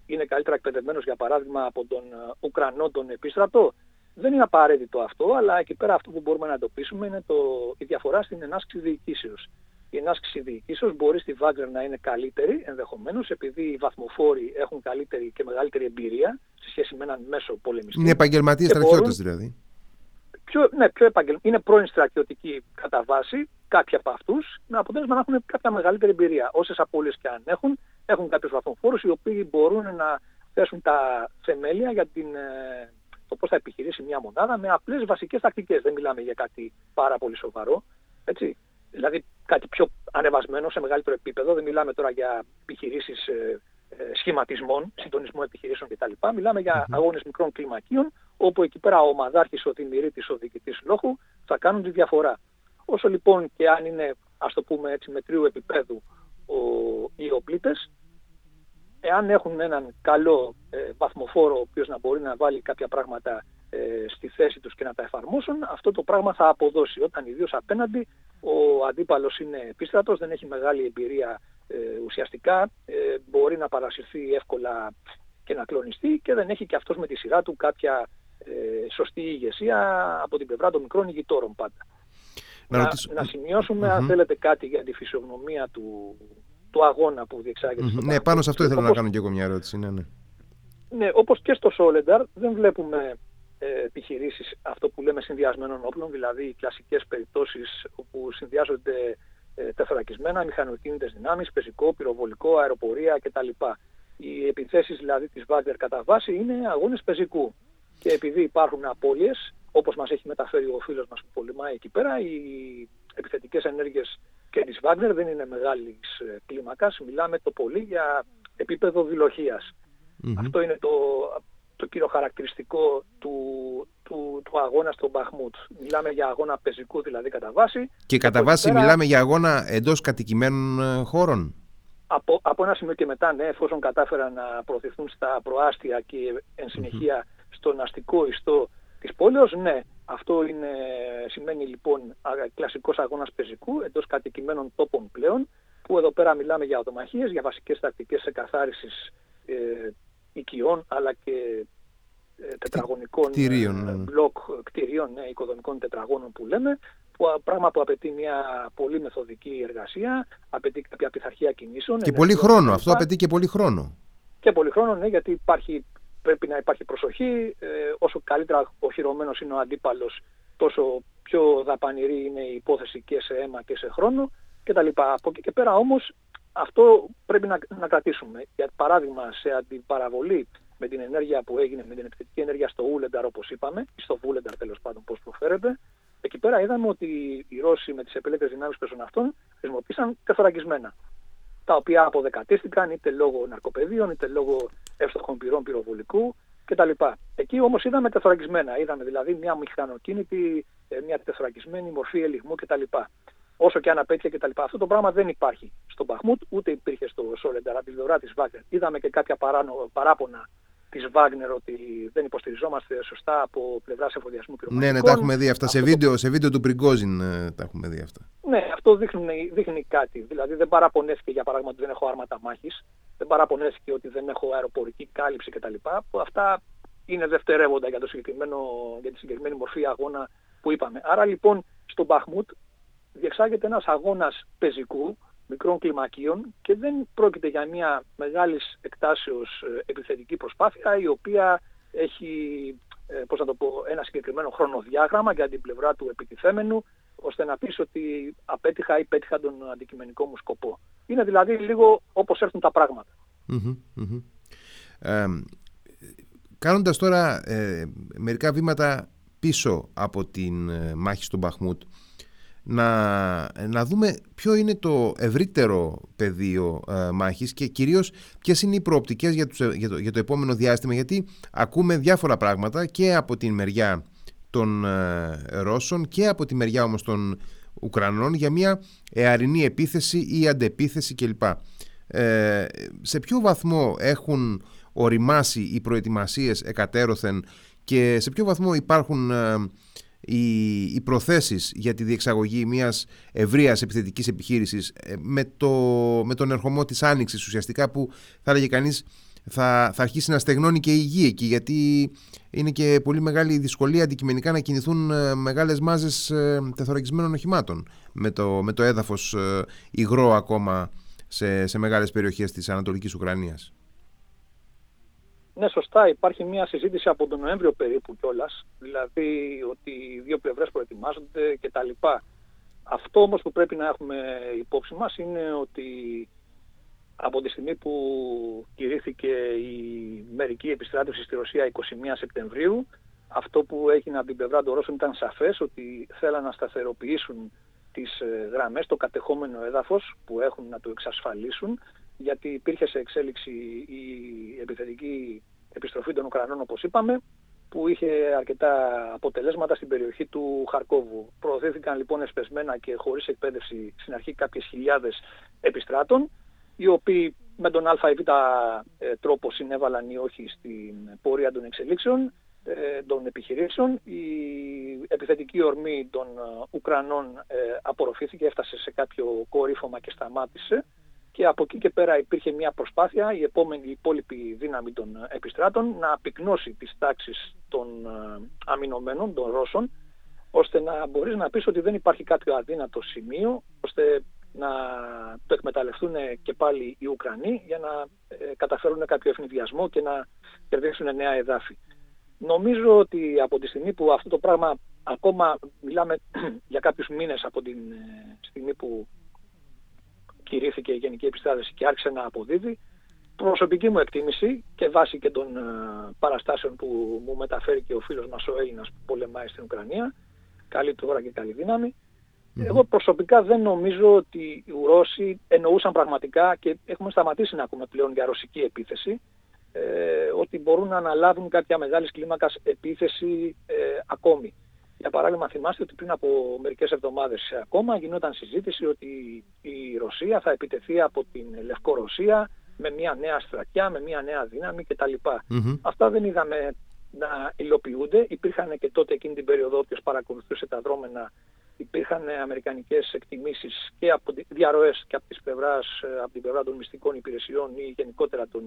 είναι καλύτερα εκπαιδευμένος για παράδειγμα από τον ε, Ουκρανό τον επίστρατο. Δεν είναι απαραίτητο αυτό, αλλά εκεί πέρα αυτό που μπορούμε να εντοπίσουμε είναι το, η διαφορά στην ενάσκηση διοικήσεως. Η ενάσκηση διοικήσεως μπορεί στη Βάγκερ να είναι καλύτερη ενδεχομένως επειδή οι βαθμοφόροι έχουν καλύτερη και μεγαλύτερη εμπειρία σε σχέση με έναν μέσο πολεμιστή. Είναι επαγγελματίες στρατιώτες δηλαδή. Πιο, ναι, πιο επαγγελ... είναι πρώην στρατιωτικοί κατά βάση, κάποιοι από αυτούς, με αποτέλεσμα να έχουν κάποια μεγαλύτερη εμπειρία. Όσες απώλειες και αν έχουν, έχουν κάποιους βαθμοφόρους οι οποίοι μπορούν να θέσουν τα θεμέλια για την, ε, το πώς θα επιχειρήσει μια μονάδα με απλές βασικές τακτικές. Δεν μιλάμε για κάτι πάρα πολύ σοβαρό. Έτσι. Δηλαδή κάτι πιο ανεβασμένο σε μεγαλύτερο επίπεδο. Δεν μιλάμε τώρα για επιχειρήσεις ε, ε, σχηματισμών, συντονισμό επιχειρήσεων κτλ. Μιλάμε για mm-hmm. αγώνες μικρών κλιμακίων, όπου εκεί πέρα ο ομαδάρχης, ο τιμηρήτη, ο διοικητής λόγου θα κάνουν τη διαφορά. Όσο λοιπόν και αν είναι, ας το πούμε έτσι, μετρίου επίπεδου ο, οι οπλίτες, εάν έχουν έναν καλό ε, βαθμοφόρο ο οποίος να μπορεί να βάλει κάποια πράγματα ε, στη θέση τους και να τα εφαρμόσουν, αυτό το πράγμα θα αποδώσει. Όταν ιδίως απέναντι ο αντίπαλος είναι επίστρατος, δεν έχει μεγάλη εμπειρία ε, ουσιαστικά, ε, μπορεί να παρασυρθεί εύκολα και να κλονιστεί και δεν έχει και αυτός με τη σειρά του κάποια σωστή ηγεσία από την πλευρά των μικρών ηγητόρων πάντα. Να, να, σημειωσουμε αν θέλετε κάτι για τη φυσιογνωμία του, του αγώνα που διεξάγεται mm-hmm. Ναι, πάνω σε αυτό ήθελα όπως... να κάνω και εγώ μια ερώτηση. Ναι, ναι. ναι όπως και στο Σόλενταρ δεν βλέπουμε ε, επιχειρήσεις αυτό που λέμε συνδυασμένων όπλων, δηλαδή οι κλασικές περιπτώσεις όπου συνδυάζονται ε, τεθωρακισμένα, μηχανοκίνητες δυνάμεις, πεζικό, πυροβολικό, αεροπορία κτλ. Οι επιθέσεις δηλαδή της Βάγκερ κατά βάση είναι αγώνες πεζικού. Και επειδή υπάρχουν απώλειες, όπως μας έχει μεταφέρει ο φίλος μας που πολεμάει εκεί πέρα, οι επιθετικές ενέργειες και της Βάγνερ δεν είναι μεγάλης ε, κλίμακας. Μιλάμε το πολύ για επίπεδο Αυτό είναι το, το κύριο χαρακτηριστικό του, του, του αγώνα στον Μπαχμούτ. Μιλάμε για αγώνα πεζικού δηλαδή κατά βάση. Και κατά βάση μιλάμε για αγώνα εντός κατοικημένων ε, χώρων. Από, από ένα σημείο και μετά, ναι, εφόσον κατάφεραν να προωθηθούν στα προάστια και εν συνεχεια στον αστικό ιστό της πόλεως, ναι, αυτό είναι, σημαίνει λοιπόν κλασικός αγώνας πεζικού εντός κατοικημένων τόπων πλέον, που εδώ πέρα μιλάμε για οδομαχίες, για βασικές τακτικές εκαθάρισης ε, οικειών, αλλά και τετραγωνικών κτηρίων, μπλοκ κτηρίων, ναι, οικοδομικών τετραγώνων που λέμε, που, πράγμα που απαιτεί μια πολύ μεθοδική εργασία, απαιτεί κάποια πειθαρχία κινήσεων. Και πολύ χρόνο, αυτό απαιτεί και πολύ χρόνο. Και πολύ χρόνο, ναι, γιατί υπάρχει, πρέπει να υπάρχει προσοχή. Ε, όσο καλύτερα οχυρωμένος είναι ο αντίπαλος, τόσο πιο δαπανηρή είναι η υπόθεση και σε αίμα και σε χρόνο κτλ. Από εκεί και πέρα όμως αυτό πρέπει να, να κρατήσουμε. Για παράδειγμα, σε αντιπαραβολή με την ενέργεια που έγινε, με την επιθετική ενέργεια στο Ούλενταρ, όπως είπαμε, ή στο Βούλενταρ τέλος πάντων, πώς προφέρεται, εκεί πέρα είδαμε ότι οι Ρώσοι με τις επιλέκτες δυνάμεις αυτών χρησιμοποίησαν τεθωρακισμένα, τα οποία αποδεκατίστηκαν είτε λόγω ναρκοπαιδίων, είτε λόγω εύστοχων πυρών πυροβολικού κτλ. Εκεί όμως είδαμε τεθωρακισμένα, είδαμε δηλαδή μια μηχανοκίνητη, ε, μια τεθωρακισμένη μορφή ελιγμού κτλ όσο και αν απέτυχε κτλ. Αυτό το πράγμα δεν υπάρχει στον Παχμούτ, ούτε υπήρχε στο Σόλενταρ από την πλευρά της Βάγκνερ. Είδαμε και κάποια παράπονα της Βάγκνερ ότι δεν υποστηριζόμαστε σωστά από πλευράς εφοδιασμού και Ναι, ναι, τα έχουμε δει αυτά. Σε βίντεο, σε βίντεο του Πριγκόζιν ε, τα έχουμε δει αυτά. Ναι, αυτό δείχνει, δείχνει κάτι. Δηλαδή δεν παραπονέθηκε για παράδειγμα ότι δεν έχω άρματα μάχης, δεν παραπονέθηκε ότι δεν έχω αεροπορική κάλυψη κτλ. Αυτά είναι δευτερεύοντα για, το για τη συγκεκριμένη μορφή αγώνα που είπαμε. Άρα λοιπόν στον Μπαχμούτ διεξάγεται ένας αγώνας πεζικού, μικρών κλιμακίων και δεν πρόκειται για μια μεγάλης εκτάσεως ε, επιθετική προσπάθεια η οποία έχει ε, πώς να το πω, ένα συγκεκριμένο χρονοδιάγραμμα για την πλευρά του επιτιθέμενου ώστε να πεις ότι απέτυχα ή πέτυχα τον αντικειμενικό μου σκοπό. Είναι δηλαδή λίγο όπως έρθουν τα πράγματα. Ε, κάνοντας τώρα ε, μερικά βήματα πίσω από την μάχη στον Μπαχμούτ να, να δούμε ποιο είναι το ευρύτερο πεδίο ε, μάχης και κυρίως ποιες είναι οι προοπτικές για, τους, για, το, για το επόμενο διάστημα γιατί ακούμε διάφορα πράγματα και από την μεριά των ε, Ρώσων και από τη μεριά όμως των Ουκρανών για μια εαρινή επίθεση ή αντεπίθεση κλπ. Ε, σε ποιο βαθμό έχουν οριμάσει οι προετοιμασίες εκατέρωθεν και σε ποιο βαθμό υπάρχουν ε, οι, οι προθέσεις για τη διεξαγωγή μιας ευρείας επιθετικής επιχείρησης ε, με, το, με τον ερχομό της άνοιξης ουσιαστικά που θα έλεγε κανείς θα, θα αρχίσει να στεγνώνει και η γη εκεί γιατί είναι και πολύ μεγάλη δυσκολία αντικειμενικά να κινηθούν ε, μεγάλες μάζες ε, τεθωρακισμένων οχημάτων με το, με το έδαφος υγρό ακόμα σε, σε μεγάλες περιοχές της Ανατολικής Ουκρανίας. Ναι, σωστά. Υπάρχει μια συζήτηση από τον Νοέμβριο περίπου κιόλας. Δηλαδή ότι οι δύο πλευρές προετοιμάζονται κτλ. Αυτό όμως που πρέπει να έχουμε υπόψη μας είναι ότι από τη στιγμή που κηρύχθηκε η μερική επιστράτευση στη Ρωσία 21 Σεπτεμβρίου, αυτό που έγινε από την πλευρά των Ρώσων ήταν σαφές ότι θέλαν να σταθεροποιήσουν τις ε, γραμμές, το κατεχόμενο έδαφος που έχουν να το εξασφαλίσουν γιατί υπήρχε σε εξέλιξη η επιθετική επιστροφή των Ουκρανών όπως είπαμε που είχε αρκετά αποτελέσματα στην περιοχή του Χαρκόβου. Προωθήθηκαν λοιπόν εσπεσμένα και χωρίς εκπαίδευση στην αρχή κάποιες χιλιάδες επιστράτων οι οποίοι με τον ΑΒ ε, τρόπο συνέβαλαν ή όχι στην πορεία των εξελίξεων ε, των επιχειρήσεων. Η επιθετική ορμή των ε, Ουκρανών απορροφήθηκε, έφτασε σε κάποιο κορύφωμα και σταμάτησε και από εκεί και πέρα υπήρχε μια προσπάθεια η επόμενη η υπόλοιπη δύναμη των επιστράτων να πυκνώσει τις τάξεις των ε, αμυνωμένων, των Ρώσων, ώστε να μπορείς να πεις ότι δεν υπάρχει κάποιο αδύνατο σημείο, ώστε να το εκμεταλλευτούν και πάλι οι Ουκρανοί για να ε, καταφέρουν κάποιο ευνηδιασμό και να κερδίσουν νέα εδάφη. Νομίζω ότι από τη στιγμή που αυτό το πράγμα ακόμα μιλάμε για κάποιους μήνες από την ε, στιγμή που κηρύχθηκε η Γενική Επιστράτευση και άρχισε να αποδίδει. Προσωπική μου εκτίμηση και βάσει και των ε, παραστάσεων που μου μεταφέρει και ο φίλος μας ο Έλληνας που πολεμάει στην Ουκρανία, καλή τώρα και καλή Εγώ προσωπικά δεν νομίζω ότι οι Ρώσοι εννοούσαν πραγματικά και έχουμε σταματήσει να ακούμε πλέον για ρωσική επίθεση, ε, ότι μπορούν να αναλάβουν κάποια μεγάλης κλίμακας επίθεση ε, ακόμη. Για παράδειγμα, θυμάστε ότι πριν από μερικές εβδομάδες ακόμα γινόταν συζήτηση ότι η Ρωσία θα επιτεθεί από την Λευκορωσία με μια νέα στρατιά, με μια νέα δύναμη κτλ. mm Αυτά δεν είδαμε να υλοποιούνται. Υπήρχαν και τότε εκείνη την περίοδο, όποιος παρακολουθούσε τα δρόμενα, υπήρχαν αμερικανικές εκτιμήσεις και από διαρροές και από, τις πλευράς, από την πλευρά των μυστικών υπηρεσιών ή γενικότερα των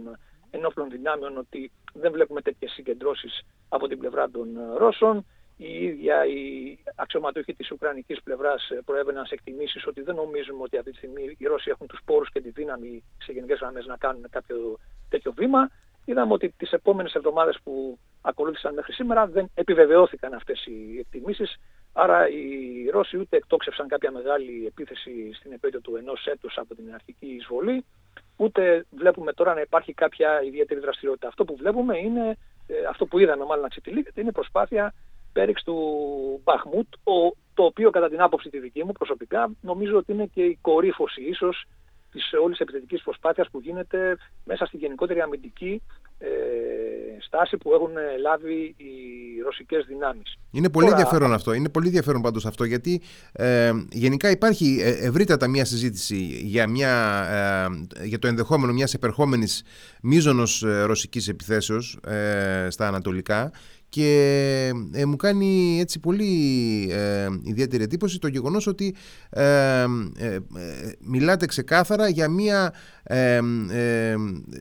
ενόπλων δυνάμεων ότι δεν βλέπουμε τέτοιες συγκεντρώσεις από την πλευρά των Ρώσων. Η ίδια η αξιωματούχοι της Ουκρανικής πλευράς προέβαιναν σε εκτιμήσεις ότι δεν νομίζουμε ότι αυτή τη στιγμή οι Ρώσοι έχουν τους πόρους και τη δύναμη σε γενικές γραμμές να κάνουν κάποιο τέτοιο βήμα. Είδαμε ότι τις επόμενες εβδομάδες που ακολούθησαν μέχρι σήμερα δεν επιβεβαιώθηκαν αυτές οι εκτιμήσεις. Άρα οι Ρώσοι ούτε εκτόξευσαν κάποια μεγάλη επίθεση στην επέτειο του ενός έτους από την αρχική εισβολή, ούτε βλέπουμε τώρα να υπάρχει κάποια ιδιαίτερη δραστηριότητα. Αυτό που βλέπουμε είναι, ε, αυτό που είδαμε μάλλον να ξετυλίγεται, είναι προσπάθεια πέριξ του Μπαχμούτ, το οποίο κατά την άποψη τη δική μου προσωπικά νομίζω ότι είναι και η κορύφωση ίσως της όλης επιθετικής προσπάθειας που γίνεται μέσα στη γενικότερη αμυντική ε, στάση που έχουν λάβει οι ρωσικές δυνάμεις. Είναι πολύ Τώρα... ενδιαφέρον αυτό. Είναι πολύ ενδιαφέρον πάντως αυτό γιατί ε, γενικά υπάρχει ε, ευρύτατα μια συζήτηση για, μια, ε, για το ενδεχόμενο μιας επερχόμενης μίζωνος ε, ρωσικής επιθέσεως στα ανατολικά και ε, μου κάνει έτσι πολύ ε, ιδιαίτερη εντύπωση το γεγονός ότι ε, μιλάτε ξεκάθαρα για μια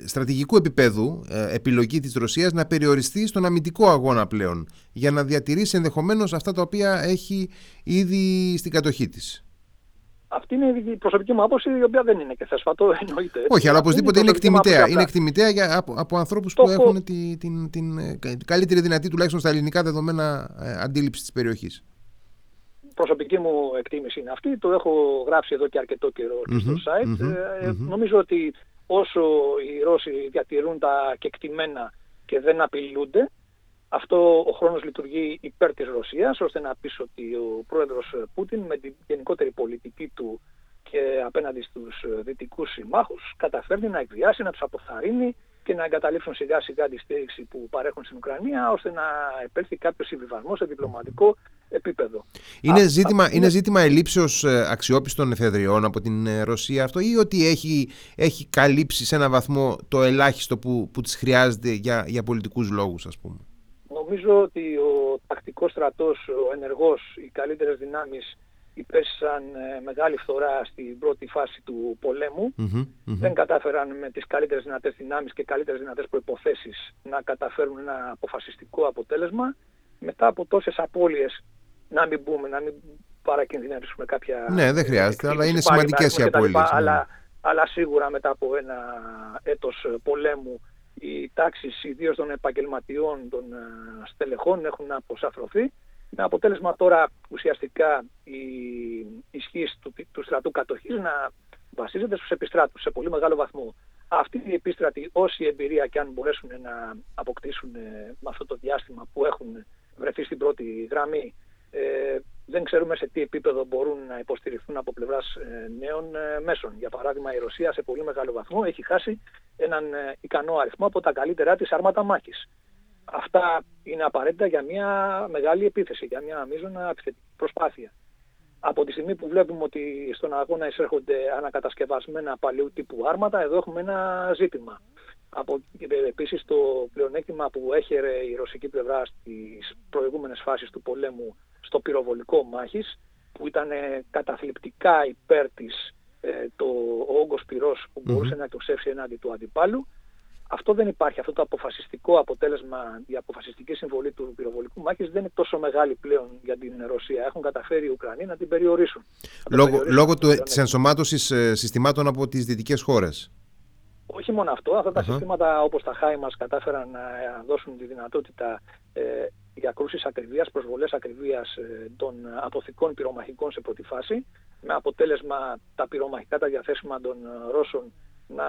στρατηγικού επίπεδου επιλογή της Ρωσίας να περιοριστεί στον αμυντικό αγώνα πλέον για να διατηρήσει ενδεχομένως αυτά τα οποία έχει ήδη στην κατοχή της. Αυτή είναι η προσωπική μου άποψη, η οποία δεν είναι και θεσφατό, εννοείται. Όχι, αλλά οπωσδήποτε είναι, εκτιμητέα. Είναι εκτιμητέα για, από, από ανθρώπους που έχουν την, την, την, ε, την, καλύτερη δυνατή, τουλάχιστον στα ελληνικά δεδομένα, ε, αντίληψη της περιοχής. Προσωπική μου εκτίμηση είναι αυτή. Το έχω γράψει εδώ και αρκετό καιρό στο site. ε, Νομίζω ότι όσο οι Ρώσοι διατηρούν τα κεκτημένα και δεν απειλούνται, αυτό ο χρόνος λειτουργεί υπέρ της Ρωσίας, ώστε να πεις ότι ο πρόεδρος Πούτιν με την γενικότερη πολιτική του και απέναντι στους δυτικούς συμμάχους καταφέρνει να εκβιάσει, να τους αποθαρρύνει και να εγκαταλείψουν σιγά σιγά τη στήριξη που παρέχουν στην Ουκρανία ώστε να επέλθει κάποιος συμβιβασμός σε διπλωματικό επίπεδο. Είναι, ζήτημα, είναι ζήτημα ελλείψεως ε, αξιόπιστων εφεδριών από την ε, Ρωσία αυτό ή ότι έχει, έχει καλύψει σε ένα βαθμό το ελάχιστο που, που της χρειάζεται για, για πολιτικούς λόγους ας πούμε; Νομίζω ότι ο τακτικός στρατός, ο ενεργός, οι καλύτερες δυνάμεις υπέστησαν ε, μεγάλη φθορά στην πρώτη φάση του πολεμου Δεν κατάφεραν με τις καλύτερες δυνατές δυνάμεις και καλύτερες δυνατές προϋποθέσεις να καταφέρουν ένα αποφασιστικό αποτέλεσμα. Μετά από τόσες απώλειες, να μην πούμε, να μην παρακινδυνεύσουμε κάποια... Ναι, δεν χρειάζεται, αλλά είναι σημαντικές οι απώλειες. Ναι. Αλλά, αλλά σίγουρα μετά από ένα έτος πολέμου οι τάξεις ιδίως των επαγγελματιών, των ε, στελεχών έχουν αποσαφρωθεί με αποτέλεσμα τώρα ουσιαστικά η ισχύ του, του στρατού κατοχής να βασίζεται στους επιστράτους σε πολύ μεγάλο βαθμό. Αυτοί οι επίστρατοι, όση εμπειρία και αν μπορέσουν να αποκτήσουν ε, με αυτό το διάστημα που έχουν βρεθεί στην πρώτη γραμμή, ε, δεν ξέρουμε σε τι επίπεδο μπορούν να υποστηριχθούν από πλευράς ε, νέων ε, μέσων. Για παράδειγμα, η Ρωσία σε πολύ μεγάλο βαθμό έχει χάσει έναν ε, ικανό αριθμό από τα καλύτερά της άρματα μάχης. Αυτά είναι απαραίτητα για μια μεγάλη επίθεση, για μια μείζωνα προσπάθεια. Από τη στιγμή που βλέπουμε ότι στον αγώνα εισέρχονται ανακατασκευασμένα παλιού τύπου άρματα, εδώ έχουμε ένα ζήτημα. Από, επίσης το πλεονέκτημα που έχερε η ρωσική πλευρά στις προηγούμενες φάσεις του πολέμου στο πυροβολικό μάχης που ήταν καταθλιπτικά υπέρ της ε, το, ο όγκος πυρός που μπορούσε να εκτοξεύσει έναντι του αντιπάλου. Αυτό δεν υπάρχει. Αυτό το αποφασιστικό αποτέλεσμα, η αποφασιστική συμβολή του πυροβολικού μάχης δεν είναι τόσο μεγάλη πλέον για την Ρωσία. Έχουν καταφέρει οι Ουκρανοί να την περιορίσουν. Λόγω, λόγω του, της ενσωμάτωσης ε, συστημάτων από τις δυτικές χώρες. Όχι μόνο αυτό, αυτά τα συστήματα όπως τα HIMARS κατάφεραν να δώσουν τη δυνατότητα ε, για κρούσεις ακριβίας, προσβολές ακριβίας ε, των αποθηκών πυρομαχικών σε πρώτη φάση, με αποτέλεσμα τα πυρομαχικά τα διαθέσιμα των Ρώσων να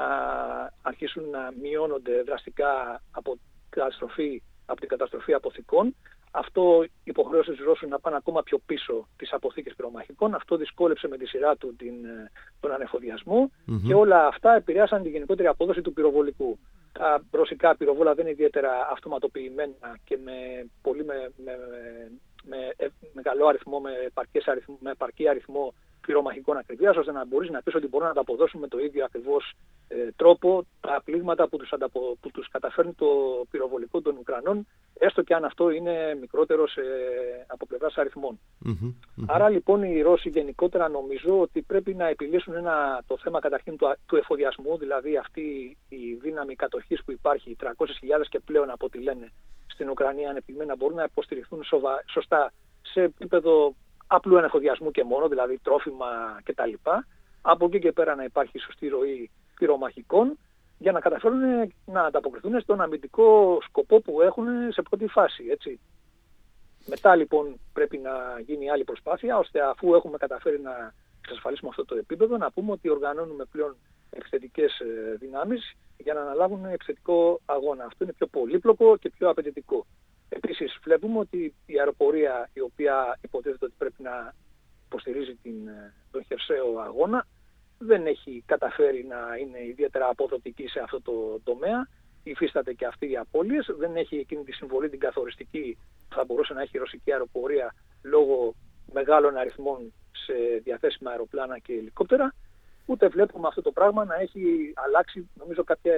αρχίσουν να μειώνονται δραστικά από, καταστροφή, από την καταστροφή αποθηκών αυτό υποχρέωσε τους Ρώσους να πάνε ακόμα πιο πίσω τις αποθήκες πυρομαχικών. Αυτό δυσκόλεψε με τη σειρά του την, ε, τον ανεφοδιασμο και όλα αυτά επηρέασαν τη γενικότερη απόδοση του πυροβολικού. Τα ρωσικά πυροβόλα δεν είναι ιδιαίτερα αυτοματοποιημένα και με, πολύ με, με, με, με μεγάλο αριθμό, με, αριθμό, με επαρκή αριθμό πυρομαχικών ακριβία, ώστε να μπορείς να πεις ότι μπορούν να τα αποδώσουν με το ίδιο ακριβώς ε, τρόπο τα πλήγματα που τους ανταπο... τους καταφέρνει το πυροβολικό των Ουκρανών, έστω και αν αυτό είναι μικρότερο σε... από πλευράς Άρα λοιπόν οι Ρώσοι γενικότερα νομίζω ότι πρέπει να επιλύσουν ένα... το θέμα καταρχήν του, του εφοδιασμού, δηλαδή αυτή η δύναμη κατοχής που υπάρχει, 300.000 και πλέον από ό,τι λένε στην Ουκρανία, ανεπιμένα μπορούν να υποστηριχθούν σοβα... σωστά σε επίπεδο απλού ανεφοδιασμού και μόνο, δηλαδή τρόφιμα κτλ. Από εκεί και πέρα να υπάρχει σωστή ροή πυρομαχικών για να καταφέρουν να ανταποκριθούν στον αμυντικό σκοπό που έχουν σε πρώτη φάση. Έτσι. Μετά λοιπόν πρέπει να γίνει άλλη προσπάθεια ώστε αφού έχουμε καταφέρει να εξασφαλίσουμε αυτό το επίπεδο να πούμε ότι οργανώνουμε πλέον επιθετικές ε, δυνάμεις για να αναλάβουν επιθετικό αγώνα. Αυτό είναι πιο πολύπλοκο και πιο απαιτητικό. Επίσης βλέπουμε ότι η αεροπορία η οποία υποτίθεται ότι πρέπει να υποστηρίζει την, ε, τον χερσαίο αγώνα δεν έχει καταφέρει να είναι ιδιαίτερα αποδοτική σε αυτό το τομέα. Υφίσταται και αυτή η απώλειες. Δεν έχει εκείνη τη συμβολή την καθοριστική που θα μπορούσε να έχει η ρωσική αεροπορία λόγω μεγάλων αριθμών σε διαθέσιμα αεροπλάνα και ελικόπτερα. Ούτε βλέπουμε αυτό το πράγμα να έχει αλλάξει νομίζω κάποια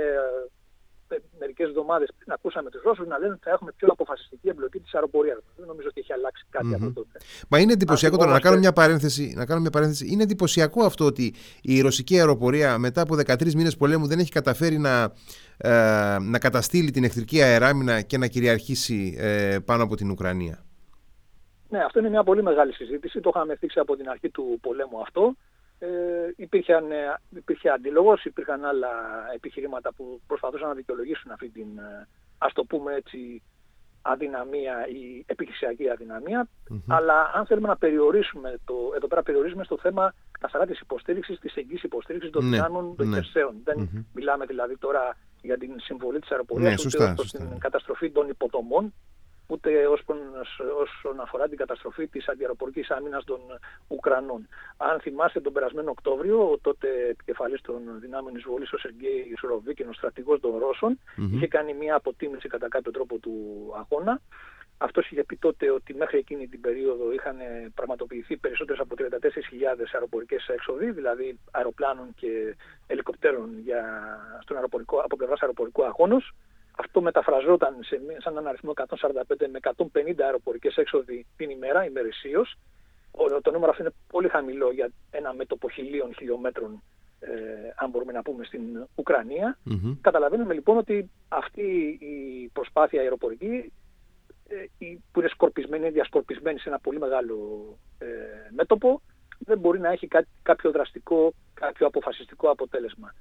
μερικές εβδομάδες πριν ακούσαμε τους Ρώσους να λένε ότι θα έχουμε πιο αποφασιστική εμπλοκή της αεροπορίας. Δεν νομίζω ότι έχει αλλάξει κάτι mm-hmm. από τότε. Μα είναι εντυπωσιακό τώρα, να κάνω, μια παρένθεση, να κάνω μια παρένθεση. Είναι εντυπωσιακό αυτό ότι η ρωσική αεροπορία μετά από 13 μήνες πολέμου δεν έχει καταφέρει να, ε, να καταστήλει την εχθρική αεράμινα και να κυριαρχήσει ε, πάνω από την Ουκρανία. Ναι, αυτό είναι μια πολύ μεγάλη συζήτηση. Το είχαμε θίξει από την αρχή του πολέμου αυτό ε, υπήρχαν, ε, υπήρχε αντίλογος, υπήρχαν άλλα επιχειρήματα που προσπαθούσαν να δικαιολογήσουν αυτή την, ε, ας το πούμε έτσι, αδυναμία ή επιχειρησιακή αλλά αν θέλουμε να περιορίσουμε το, εδώ πέρα περιορίζουμε στο θέμα καθαρά της υποστήριξης, της εγγύης υποστήριξης των ναι, δυνάμων των ναι. Δεν μιλάμε δηλαδή τώρα για την συμβολή της αεροπορίας, ναι, ούτε την καταστροφή των υποδομών, ούτε όσον αφορά την καταστροφή της αντιαεροπορικής άμυνας των Ουκρανών. Αν θυμάστε τον περασμένο Οκτώβριο, ο τότε επικεφαλής των δυνάμεων εισβολής, ο Σεργέη Σουροβίκιν, ο στρατηγός των ρωσων είχε κάνει μια αποτίμηση κατά κάποιο τρόπο του αγώνα. Αυτός είχε πει τότε ότι μέχρι εκείνη την περίοδο είχαν πραγματοποιηθεί περισσότερες από 34.000 αεροπορικές έξοδοι, δηλαδή αεροπλάνων και ελικοπτέρων για, στον αεροπορικό, από πλευράς αεροπορικού αγώνος. Αυτό μεταφραζόταν σε, σαν έναν αριθμό 145 με 150 αεροπορικές έξοδοι την ημέρα, ημερησίως. Το νούμερο αυτό είναι πολύ χαμηλό για ένα μέτωπο χιλίων χιλιόμετρων, ε, αν μπορούμε να πούμε, στην Ουκρανία. Καταλαβαίνουμε λοιπόν ότι αυτή η προσπάθεια αεροπορική ε, που είναι σκορπισμένη, διασκορπισμένη σε ένα πολύ μεγάλο ε, μέτωπο, δεν μπορεί να έχει κάποιο δραστικό, κάποιο αποφασιστικό αποτέλεσμα.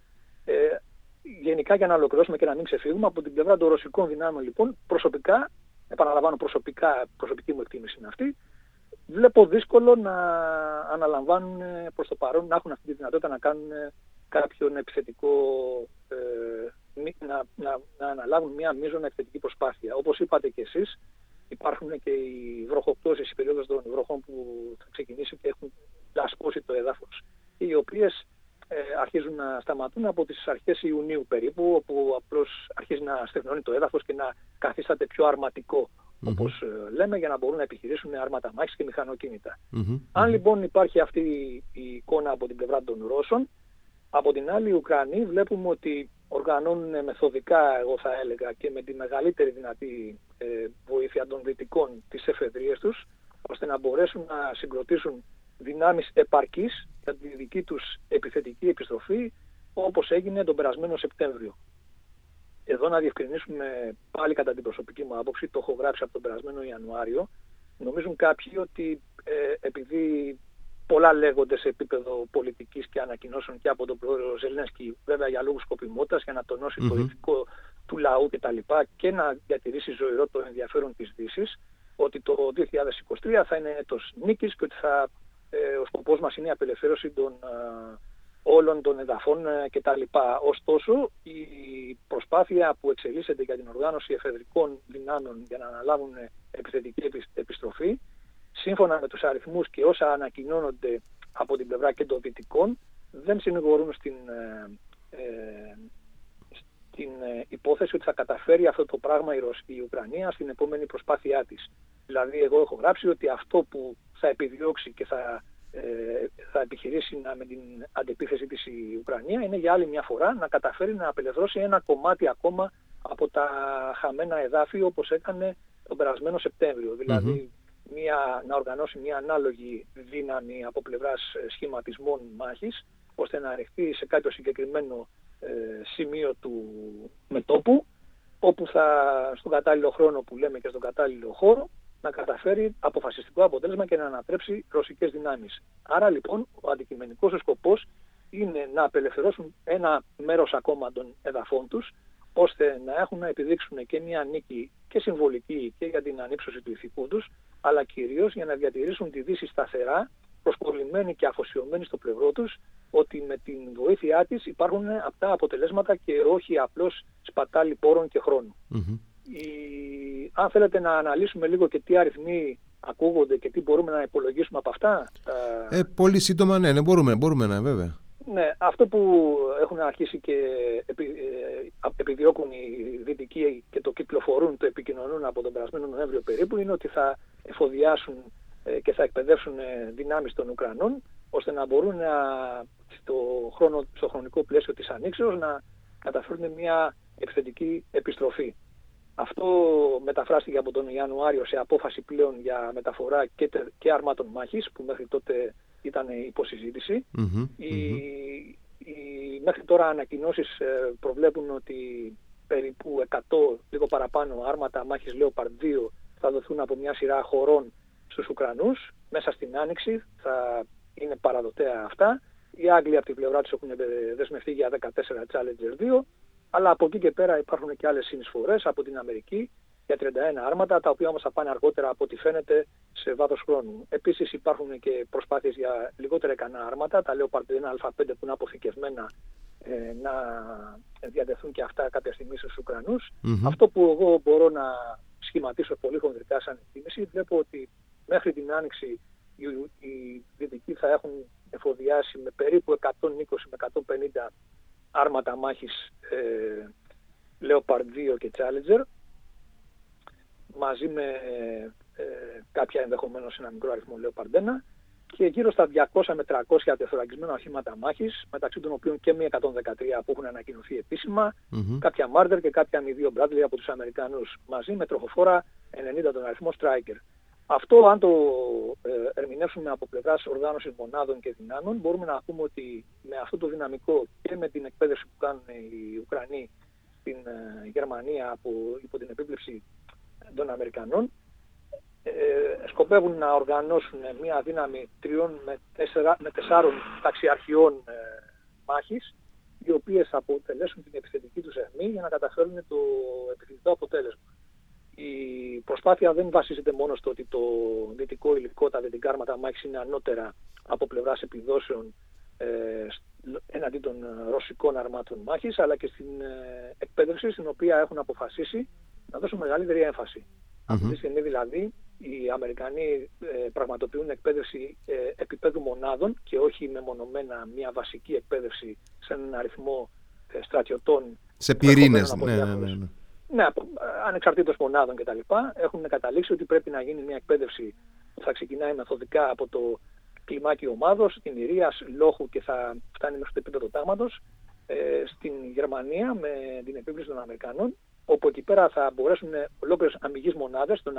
Ε, γενικά για να ολοκληρώσουμε και να μην ξεφύγουμε από την πλευρά των ρωσικών δυνάμεων λοιπόν προσωπικά, επαναλαμβάνω προσωπικά, προσωπική μου εκτίμηση είναι αυτή, βλέπω δύσκολο να αναλαμβάνουν προς το παρόν, να έχουν αυτή τη δυνατότητα να κάνουν κάποιον επιθετικό, ε, να, να, να αναλάβουν μια μείζωνα επιθετική προσπάθεια. Όπως είπατε και εσείς, υπάρχουν και οι βροχοπτώσεις, οι περίοδος των βροχών που θα ξεκινήσει και έχουν λασπώσει το έδαφος, οι οποίες ε, αρχίζουν να σταματούν από τις αρχές Ιουνίου περίπου, όπου απλώς αρχίζει να στεγνώνει το έδαφος και να καθίσταται πιο αρματικό, όπως ε, λέμε, για να μπορούν να επιχειρήσουν αρμάτα μάχης και μηχανοκίνητα. Αν λοιπόν υπάρχει αυτή η εικόνα από την πλευρά των Ρώσων, από την άλλη οι Ουκρανοί βλέπουμε ότι οργανώνουν μεθοδικά, εγώ θα έλεγα, και με τη μεγαλύτερη δυνατή ε, βοήθεια των δυτικών τις εφεδρίες τους, ώστε να μπορέσουν να συγκροτήσουν δυνάμεις επαρκής για τη δική τους επιθετική επιστροφή όπως έγινε τον περασμένο Σεπτέμβριο. Εδώ να διευκρινίσουμε πάλι κατά την προσωπική μου άποψη, το έχω γράψει από τον περασμένο Ιανουάριο, νομίζουν κάποιοι ότι ε, επειδή πολλά λέγονται σε επίπεδο πολιτικής και ανακοινώσεων και από τον πρόεδρο Ζελένσκι, βέβαια για λόγους σκοπιμότητας, για να τονώσει το ηθικό του λαού κτλ. Και, και να διατηρήσει ζωηρό το ενδιαφέρον της Δύσης, ότι το 2023 θα είναι έτος νίκης και ότι θα ε, ο σκοπός μας είναι η απελευθέρωση των ε, όλων των εδαφών ε, κτλ. Ωστόσο, η προσπάθεια που εξελίσσεται για την οργάνωση εφεδρικών δυνάμεων για να αναλάβουν επιθετική επιστροφή, σύμφωνα με τους αριθμούς και όσα ανακοινώνονται από την πλευρά και των δυτικών, δεν συνηγορούν στην, ε, στην υπόθεση ότι θα καταφέρει αυτό το πράγμα η, η Ουκρανία στην επόμενη προσπάθειά της. Δηλαδή, εγώ έχω γράψει ότι αυτό που θα επιδιώξει και θα θα επιχειρήσει να, με την αντεπίθεση της η Ουκρανία είναι για άλλη μια φορά να καταφέρει να απελευθερώσει ένα κομμάτι ακόμα από τα χαμένα εδάφη όπως έκανε τον περασμένο Δηλαδή μια, να οργανώσει μια ανάλογη δύναμη από πλευράς ε, σχηματισμών μάχης ώστε να ρεχθεί σε κάποιο συγκεκριμένο ε, σημείο του μετόπου όπου θα στον κατάλληλο χρόνο που λέμε και στον κατάλληλο χώρο να καταφέρει αποφασιστικό αποτέλεσμα και να ανατρέψει ρωσικές δυνάμεις. Άρα λοιπόν ο αντικειμενικός σκοπός είναι να απελευθερώσουν ένα μέρος ακόμα των εδαφών τους ώστε να έχουν να επιδείξουν και μια νίκη και συμβολική και για την ανύψωση του ηθικού τους, αλλά κυρίως για να διατηρήσουν τη Δύση σταθερά, προσκολλημένη και αφοσιωμένη στο πλευρό τους, ότι με την βοήθειά της υπάρχουν αυτά αποτελέσματα και όχι απλώς σπατάλη πόρων και χρόνου. Η... Αν θέλετε να αναλύσουμε λίγο και τι αριθμοί ακούγονται και τι μπορούμε να υπολογίσουμε από αυτά. Ε, πολύ σύντομα ναι, ναι μπορούμε, μπορούμε να βέβαια. Ναι, αυτό που έχουν αρχίσει και επι, ε, επιδιώκουν οι δυτικοί και το κυκλοφορούν, το επικοινωνούν από τον περασμένο Νοέμβριο περίπου, είναι ότι θα εφοδιάσουν ε, και θα εκπαιδεύσουν ε, δυνάμεις των Ουκρανών, ώστε να μπορούν να, στο, χρόνο, στο χρονικό πλαίσιο της ανοίξεως να καταφέρουν μια επιθετική επιστροφή. Αυτό μεταφράστηκε από τον Ιανουάριο σε απόφαση πλέον για μεταφορά και, και αρμάτων μάχης, που μέχρι τότε ήταν υποσυζήτηση. οι, οι, μέχρι τώρα ανακοινώσεις ε, προβλέπουν ότι περίπου 100, λίγο παραπάνω άρματα μάχης Leopard 2 θα δοθούν από μια σειρά χωρών στους Ουκρανούς μέσα στην Άνοιξη, θα είναι παραδοτέα αυτά. Οι Άγγλοι από την πλευρά τους έχουν δεσμευτεί για 14 Challenger 2, αλλά από εκεί και πέρα υπάρχουν και άλλες συνεισφορές από την Αμερική για 31 άρματα, τα οποία όμως θα πάνε αργότερα από ό,τι φαίνεται σε βάθος χρόνου. Επίσης υπάρχουν και προσπάθειες για λιγότερα ικανά άρματα, τα λέω 1 Α5 που είναι αποθηκευμένα ε, να διατεθούν και αυτά κάποια στιγμή στους ουκρανους Αυτό που εγώ μπορώ να σχηματίσω πολύ χονδρικά σαν εκτίμηση, βλέπω ότι μέχρι την Άνοιξη οι, οι Δυτικοί θα έχουν εφοδιάσει με περίπου 120 με 150 άρματα μάχης ε, Leopard 2 και Challenger μαζί με ε, ε, κάποια ενδεχομένως ένα μικρό αριθμό Leopard 1 και γύρω στα 200 με 300 τεθωρακισμένα οχήματα μάχης, μεταξύ των οποίων και μία 113 που έχουν ανακοινωθεί επίσημα, mm-hmm. κάποια Marder και κάποια μη 2 Bradley από τους Αμερικανούς, μαζί με τροχοφόρα 90 τον αριθμό Striker. Αυτό αν το ε, ερμηνεύσουμε από πλευράς οργάνωσης μονάδων και δυνάμεων, μπορούμε να πούμε ότι με αυτό το δυναμικό και με την εκπαίδευση που κάνουν οι Ουκρανοί στην ε, Γερμανία από, υπό την επίβλεψη των Αμερικανών, ε, σκοπεύουν να οργανώσουν μια δύναμη τριών με, τέσσερα, με τεσσάρων ταξιαρχιών ε, μάχης, οι οποίες θα αποτελέσουν την επιθετική τους αιχμή για να καταφέρουν το επιθετικό αποτέλεσμα. Η προσπάθεια δεν βασίζεται μόνο στο ότι το δυτικό υλικό, τα δυτικά άρματα μάχης είναι ανώτερα από πλευράς επιδόσεων ε, εναντί των ρωσικών αρμάτων μάχης, αλλά και στην ε, εκπαίδευση στην οποία έχουν αποφασίσει να δώσουν μεγαλύτερη έμφαση. Αυτή τη στιγμή δηλαδή οι Αμερικανοί ε, πραγματοποιούν εκπαίδευση ε, επίπεδου μονάδων και όχι μεμονωμένα μια βασική εκπαίδευση σε έναν αριθμό ε, στρατιωτών. Σε πυρήνες, ναι, ναι, ναι, ναι. Ναι, ανεξαρτήτως μονάδων κτλ. Έχουν καταλήξει ότι πρέπει να γίνει μια εκπαίδευση που θα ξεκινάει μεθοδικά από το κλιμάκι ομάδος, την Ηρίας, Λόχου και θα φτάνει μέχρι το επίπεδο τάγματος ε, στην Γερμανία με την επίβληση των Αμερικανών όπου εκεί πέρα θα μπορέσουν ολόκληρες αμυγείς μονάδες των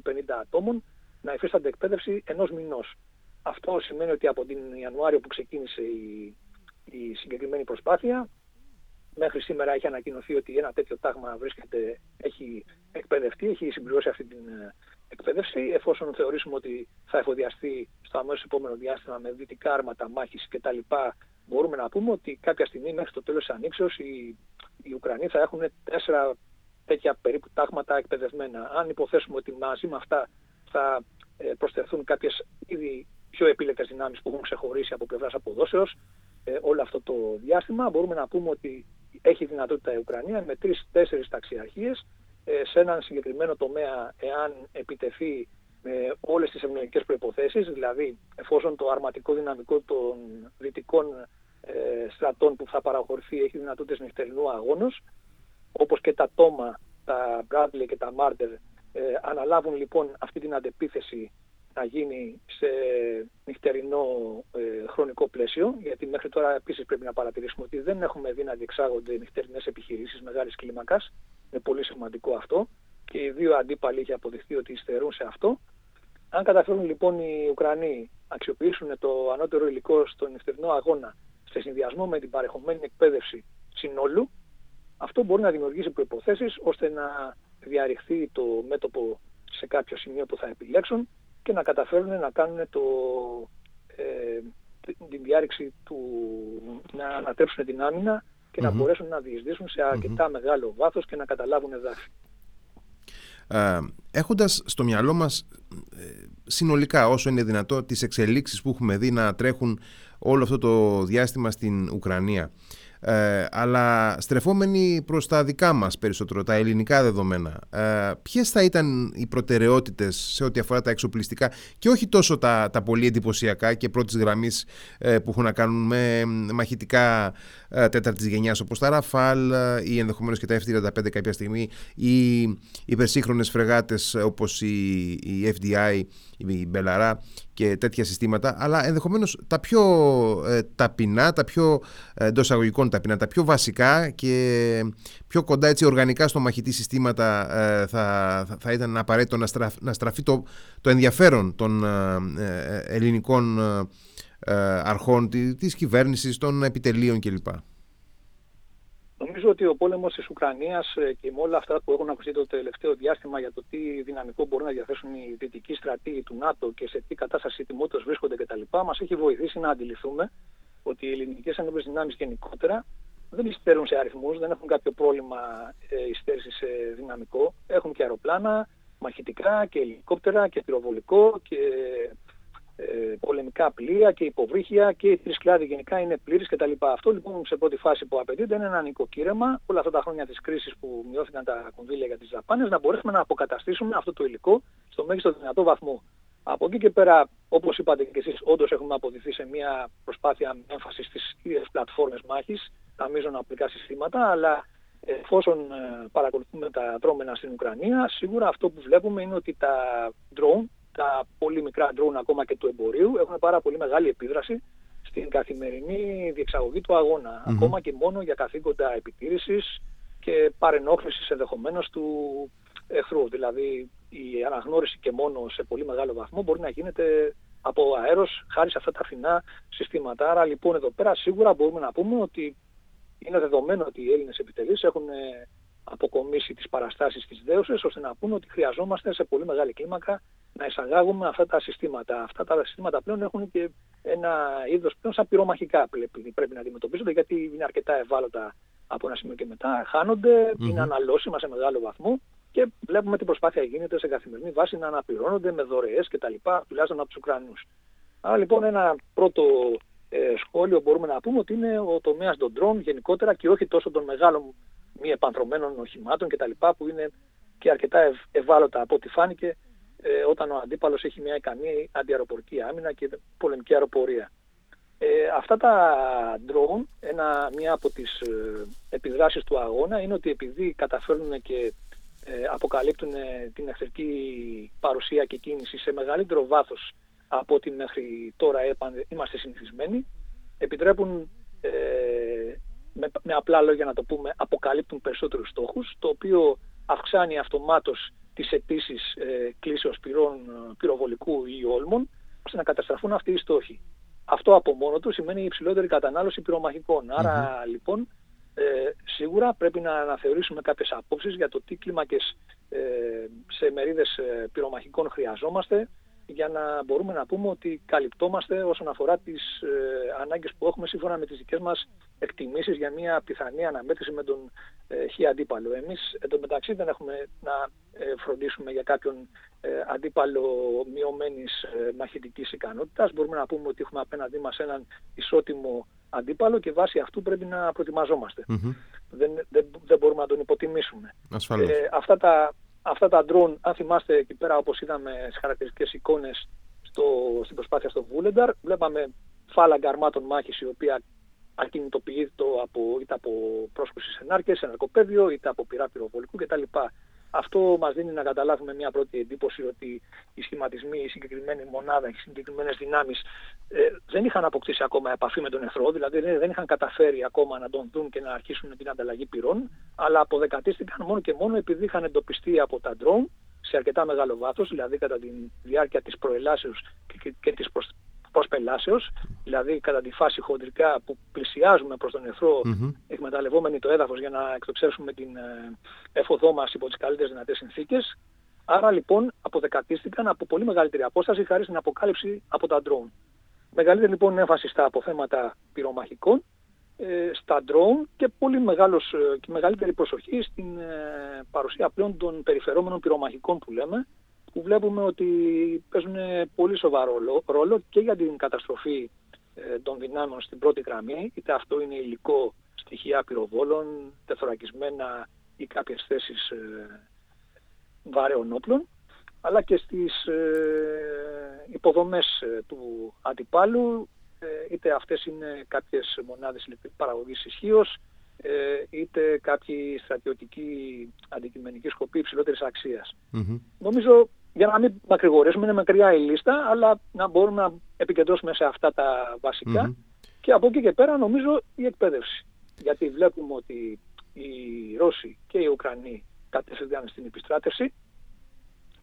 600-650 ατόμων να υφίστανται εκπαίδευση ενός μηνός. Αυτό σημαίνει ότι από την Ιανουάριο που ξεκίνησε η, η συγκεκριμένη προσπάθεια μέχρι σήμερα έχει ανακοινωθεί ότι ένα τέτοιο τάγμα βρίσκεται, έχει εκπαιδευτεί, έχει συμπληρώσει αυτή την ε, εκπαίδευση. Εφόσον θεωρήσουμε ότι θα εφοδιαστεί στο αμέσως επόμενο διάστημα με δυτικά άρματα μάχης κτλ. Μπορούμε να πούμε ότι κάποια στιγμή μέχρι το τέλος της ανοίξεως οι, οι Ουκρανοί θα έχουν τέσσερα τέτοια περίπου τάγματα εκπαιδευμένα. Αν υποθέσουμε ότι μαζί με αυτά θα ε, προσθεθούν κάποιες ήδη πιο επίλεκτες δυνάμεις που έχουν ξεχωρίσει από πλευράς αποδόσεως ε, όλο αυτό το διάστημα, μπορούμε να πούμε ότι έχει δυνατότητα η Ουκρανία με τρεις-τέσσερις ταξιαρχίες ε, σε έναν συγκεκριμένο τομέα εάν επιτεθεί με όλες τις ευνοϊκές προϋποθέσεις, δηλαδή εφόσον το αρματικό δυναμικό των δυτικών ε, στρατών που θα παραχωρηθεί έχει δυνατότητες νυχτερινού αγώνος, όπως και τα τόμα, τα Bradley και τα Marder ε, αναλάβουν λοιπόν αυτή την αντεπίθεση να γίνει σε νυχτερινό ε, χρονικό πλαίσιο, γιατί μέχρι τώρα επίσης πρέπει να παρατηρήσουμε ότι δεν έχουμε δει να διεξάγονται νυχτερινές επιχειρήσεις μεγάλης κλίμακας. Είναι πολύ σημαντικό αυτό και οι δύο αντίπαλοι είχε αποδειχθεί ότι υστερούν σε αυτό. Αν καταφέρουν λοιπόν οι Ουκρανοί αξιοποιήσουν το ανώτερο υλικό στον νυχτερινό αγώνα σε συνδυασμό με την παρεχομένη εκπαίδευση συνόλου, αυτό μπορεί να δημιουργήσει προϋποθέσεις ώστε να διαρριχθεί το μέτωπο σε κάποιο σημείο που θα επιλέξουν και να καταφέρουν να κάνουν το, ε, την διάρρηξη του, να ανατρέψουν την άμυνα και να μπορέσουν να διεισδύσουν σε αρκετά μεγάλο βάθος και να καταλάβουν εδάφη. Ε, έχοντας στο μυαλό μας ε, συνολικά όσο είναι δυνατό τις εξελίξεις που έχουμε δει να τρέχουν όλο αυτό το διάστημα στην Ουκρανία ε, αλλά στρεφόμενοι προς τα δικά μας περισσότερο, τα ελληνικά δεδομένα, ε, ποιες θα ήταν οι προτεραιότητες σε ό,τι αφορά τα εξοπλιστικά και όχι τόσο τα, τα πολύ εντυπωσιακά και πρώτης γραμμής ε, που έχουν να κάνουν με μαχητικά ε, τέταρτης γενιάς όπως τα Ραφάλ ε, ή ενδεχομένως και τα F-35 κάποια στιγμή ή υπερσύγχρονες φρεγάτες όπως η, η FDI, η Μπελαρά και τέτοια συστήματα, αλλά ενδεχομένως τα πιο ε, ταπεινά, τα πιο ε, εντός εισαγωγικών ταπεινά, τα πιο βασικά και πιο κοντά έτσι οργανικά στο μαχητή συστήματα ε, θα, θα, ήταν απαραίτητο να, να στραφεί το, το ενδιαφέρον των ε, ελληνικών αρχών, της κυβέρνησης, των επιτελείων κλπ. Νομίζω ότι ο πόλεμος της Ουκρανίας ε, και με όλα αυτά που έχουν ακουστεί το τελευταίο διάστημα για το τι δυναμικό μπορούν να διαθέσουν οι δυτικοί στρατοί του ΝΑΤΟ και σε τι κατάσταση τιμότητα βρίσκονται κτλ., μας έχει βοηθήσει να αντιληφθούμε ότι οι ελληνικές ενόπλες δυνάμεις γενικότερα δεν υστερούν σε αριθμούς, δεν έχουν κάποιο πρόβλημα ε, σε δυναμικό. Έχουν και αεροπλάνα, μαχητικά και ελικόπτερα και πυροβολικό και ε, πολεμικά πλοία και υποβρύχια και η τρισκλάδη γενικά είναι πλήρης κτλ. Αυτό λοιπόν σε πρώτη φάση που απαιτείται είναι ένα νοικοκύρεμα όλα αυτά τα χρόνια της κρίσης που μειώθηκαν τα κονδύλια για τις δαπάνες να μπορέσουμε να αποκαταστήσουμε αυτό το υλικό στο μέγιστο δυνατό βαθμό. Από εκεί και πέρα, όπως είπατε και εσείς, όντως έχουμε αποδειχθεί σε μια προσπάθεια με έμφαση στις ίδιες πλατφόρμες μάχης, τα μείζωνα απλικά συστήματα, αλλά εφόσον ε, παρακολουθούμε τα δρόμενα στην Ουκρανία, σίγουρα αυτό που βλέπουμε είναι ότι τα drone τα πολύ μικρά drone ακόμα και του εμπορίου έχουν πάρα πολύ μεγάλη επίδραση στην καθημερινή διεξαγωγή του αγωνα ακόμα και μόνο για καθήκοντα επιτήρησης και παρενόχλησης ενδεχομένως του εχθρού. Δηλαδή η αναγνώριση και μόνο σε πολύ μεγάλο βαθμό μπορεί να γίνεται από αέρος χάρη σε αυτά τα φθηνά συστήματα. Άρα λοιπόν εδώ πέρα σίγουρα μπορούμε να πούμε ότι είναι δεδομένο ότι οι Έλληνες επιτελείς έχουν αποκομίσει τις παραστάσεις της δέωσης ώστε να πούμε ότι χρειαζόμαστε σε πολύ μεγάλη κλίμακα να εισαγάγουμε αυτά τα συστήματα. Αυτά τα συστήματα πλέον έχουν και ένα είδος πλέον σαν πυρομαχικά πρέπει, πρέπει να αντιμετωπίζονται γιατί είναι αρκετά ευάλωτα από ένα σημείο και μετά, χάνονται, mm-hmm. είναι αναλώσιμα σε μεγάλο βαθμό και βλέπουμε την προσπάθεια γίνεται σε καθημερινή βάση να αναπληρώνονται με δωρεές κτλ. τουλάχιστον από τους Ουκρανούς. Άρα λοιπόν ένα πρώτο ε, σχόλιο μπορούμε να πούμε ότι είναι ο τομέας των ντρόν γενικότερα και όχι τόσο των μεγάλων μη επανθρωμένων οχημάτων κτλ. που είναι και αρκετά ευάλωτα από ό,τι φάνηκε ε, όταν ο αντίπαλος έχει μια ικανή αντιαεροπορική άμυνα και πολεμική αεροπορία. Ε, αυτά τα drone, ένα, μία από τις ε, επιδράσεις του αγώνα είναι ότι επειδή καταφέρνουν και ε, αποκαλύπτουν την εχθρική παρουσία και κίνηση σε μεγαλύτερο βάθος από ό,τι μέχρι τώρα είμαστε συνηθισμένοι, επιτρέπουν με, με απλά λόγια να το πούμε, αποκαλύπτουν περισσότερους στόχους, το οποίο αυξάνει αυτομάτως τις αιτήσεις ε, κλήσεως πυρών, ε, πυροβολικού ή όλμων, ώστε να καταστραφούν αυτοί οι στόχοι. Αυτό από μόνο του σημαίνει υψηλότερη κατανάλωση Άρα λοιπόν ε, σίγουρα πρέπει να αναθεωρήσουμε κάποιες απόψεις για το τι κλίμακες ε, σε μερίδες ε, πυρομαχικών χρειαζόμαστε, για να μπορούμε να πούμε ότι καλυπτόμαστε όσον αφορά τις ε, ανάγκες που έχουμε σύμφωνα με τις δικές μας εκτιμήσεις για μια πιθανή αναμέτρηση με τον ε, χ αντίπαλο. Εμείς εντωμεταξύ δεν έχουμε να ε, φροντίσουμε για κάποιον ε, αντίπαλο μειωμένης ε, μαχητικής ικανότητας. Μπορούμε να πούμε ότι έχουμε απέναντί μας έναν ισότιμο αντίπαλο και βάσει αυτού πρέπει να προετοιμαζόμαστε. Δεν, δεν, δεν μπορούμε να τον υποτιμήσουμε. Ε, αυτά τα αυτά τα drone, αν θυμάστε εκεί πέρα όπως είδαμε στις χαρακτηριστικές εικόνες στο, στην προσπάθεια στο Βούλενταρ, βλέπαμε φάλαγγα αρμάτων μάχης η οποία ακινητοποιείται από, είτε από πρόσκουση σε ενάρκες, σε ναρκοπαίδιο, είτε από πυρά πυροβολικού κτλ. Αυτό μας δίνει να καταλάβουμε μια πρώτη εντύπωση ότι οι σχηματισμοί, η συγκεκριμένη μονάδα, οι συγκεκριμένες δυνάμεις ε, δεν είχαν αποκτήσει ακόμα επαφή με τον εχθρό, δηλαδή δεν είχαν καταφέρει ακόμα να τον δουν και να αρχίσουν την ανταλλαγή πυρών, αλλά αποδεκατίστηκαν μόνο και μόνο επειδή είχαν εντοπιστεί από τα ντρόουν σε αρκετά μεγάλο βάθος, δηλαδή κατά τη διάρκεια της προελάσεως και, και, και της προσπελάσεως, δηλαδή κατά τη φάση χοντρικά που πλησιάζουμε προς τον εχθρό mm-hmm. εκμεταλλευόμενοι το έδαφος για να εκτοξεύσουμε την ε, εφοδό μας υπό τις καλύτερες δυνατές συνθήκες. Άρα λοιπόν αποδεκατίστηκαν από πολύ μεγαλύτερη απόσταση χάρη στην αποκάλυψη από τα drone. Μεγαλύτερη λοιπόν έμφαση στα αποθέματα πυρομαχικών, ε, στα drone και πολύ μεγάλος, ε, και μεγαλύτερη προσοχή στην παρουσία πλέον των περιφερόμενων πυρομαχικών που λέμε, που βλέπουμε ότι παίζουν πολύ σοβαρό ρόλο και για την καταστροφή ε, των δυνάμεων στην πρώτη γραμμή, είτε αυτό είναι υλικό στοιχεία πυροβόλων, τεθωρακισμένα ή κάποιες θέσεις ε, βαρέων όπλων, αλλά και στις ε, υποδομές του αντιπάλου, είτε αυτές είναι κάποιες μονάδες παραγωγής ισχύως, είτε κάποιοι στρατιωτικοί αντικειμενικοί σκοποί υψηλότερης Νομίζω για να μην μακρηγορήσουμε, είναι μακριά η λίστα, αλλά να μπορούμε να επικεντρώσουμε σε αυτά τα βασικα Και από εκεί και πέρα νομίζω η εκπαίδευση. Γιατί βλέπουμε ότι οι Ρώσοι και οι Ουκρανοί κατευθυνθήκαν στην επιστράτευση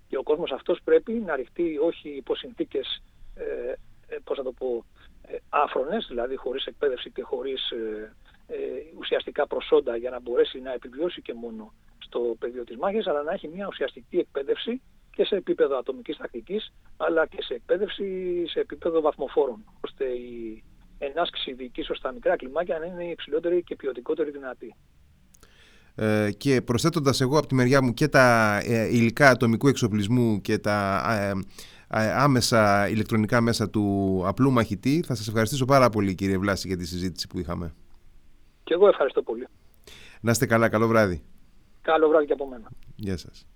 και ο κόσμος αυτός πρέπει να ρηχτεί όχι υπό συνθήκες, ε, ε, πώς θα το πω, ε, άφρονες, δηλαδή χωρίς εκπαίδευση και χωρίς ε, ε, ουσιαστικά προσόντα για να μπορέσει να επιβιώσει και μόνο στο πεδίο της μάχης, αλλά να έχει μια ουσιαστική εκπαίδευση και σε επίπεδο ατομικής τακτικής, αλλά και σε εκπαίδευση σε επίπεδο βαθμοφόρων, ώστε η ενάσκηση διοικής ως τα μικρά κλιμάκια να είναι υψηλότερη και ποιοτικότερη δυνατή. Ε, και προσθέτοντας εγώ από τη μεριά μου και τα ε, υλικά ατομικού εξοπλισμού και τα ε, ε, άμεσα ηλεκτρονικά μέσα του απλού μαχητή, θα σας ευχαριστήσω πάρα πολύ κύριε Βλάση για τη συζήτηση που είχαμε. Και εγώ ευχαριστώ πολύ. Να είστε καλά, καλό βράδυ. Καλό βράδυ και από μένα. Γεια σας.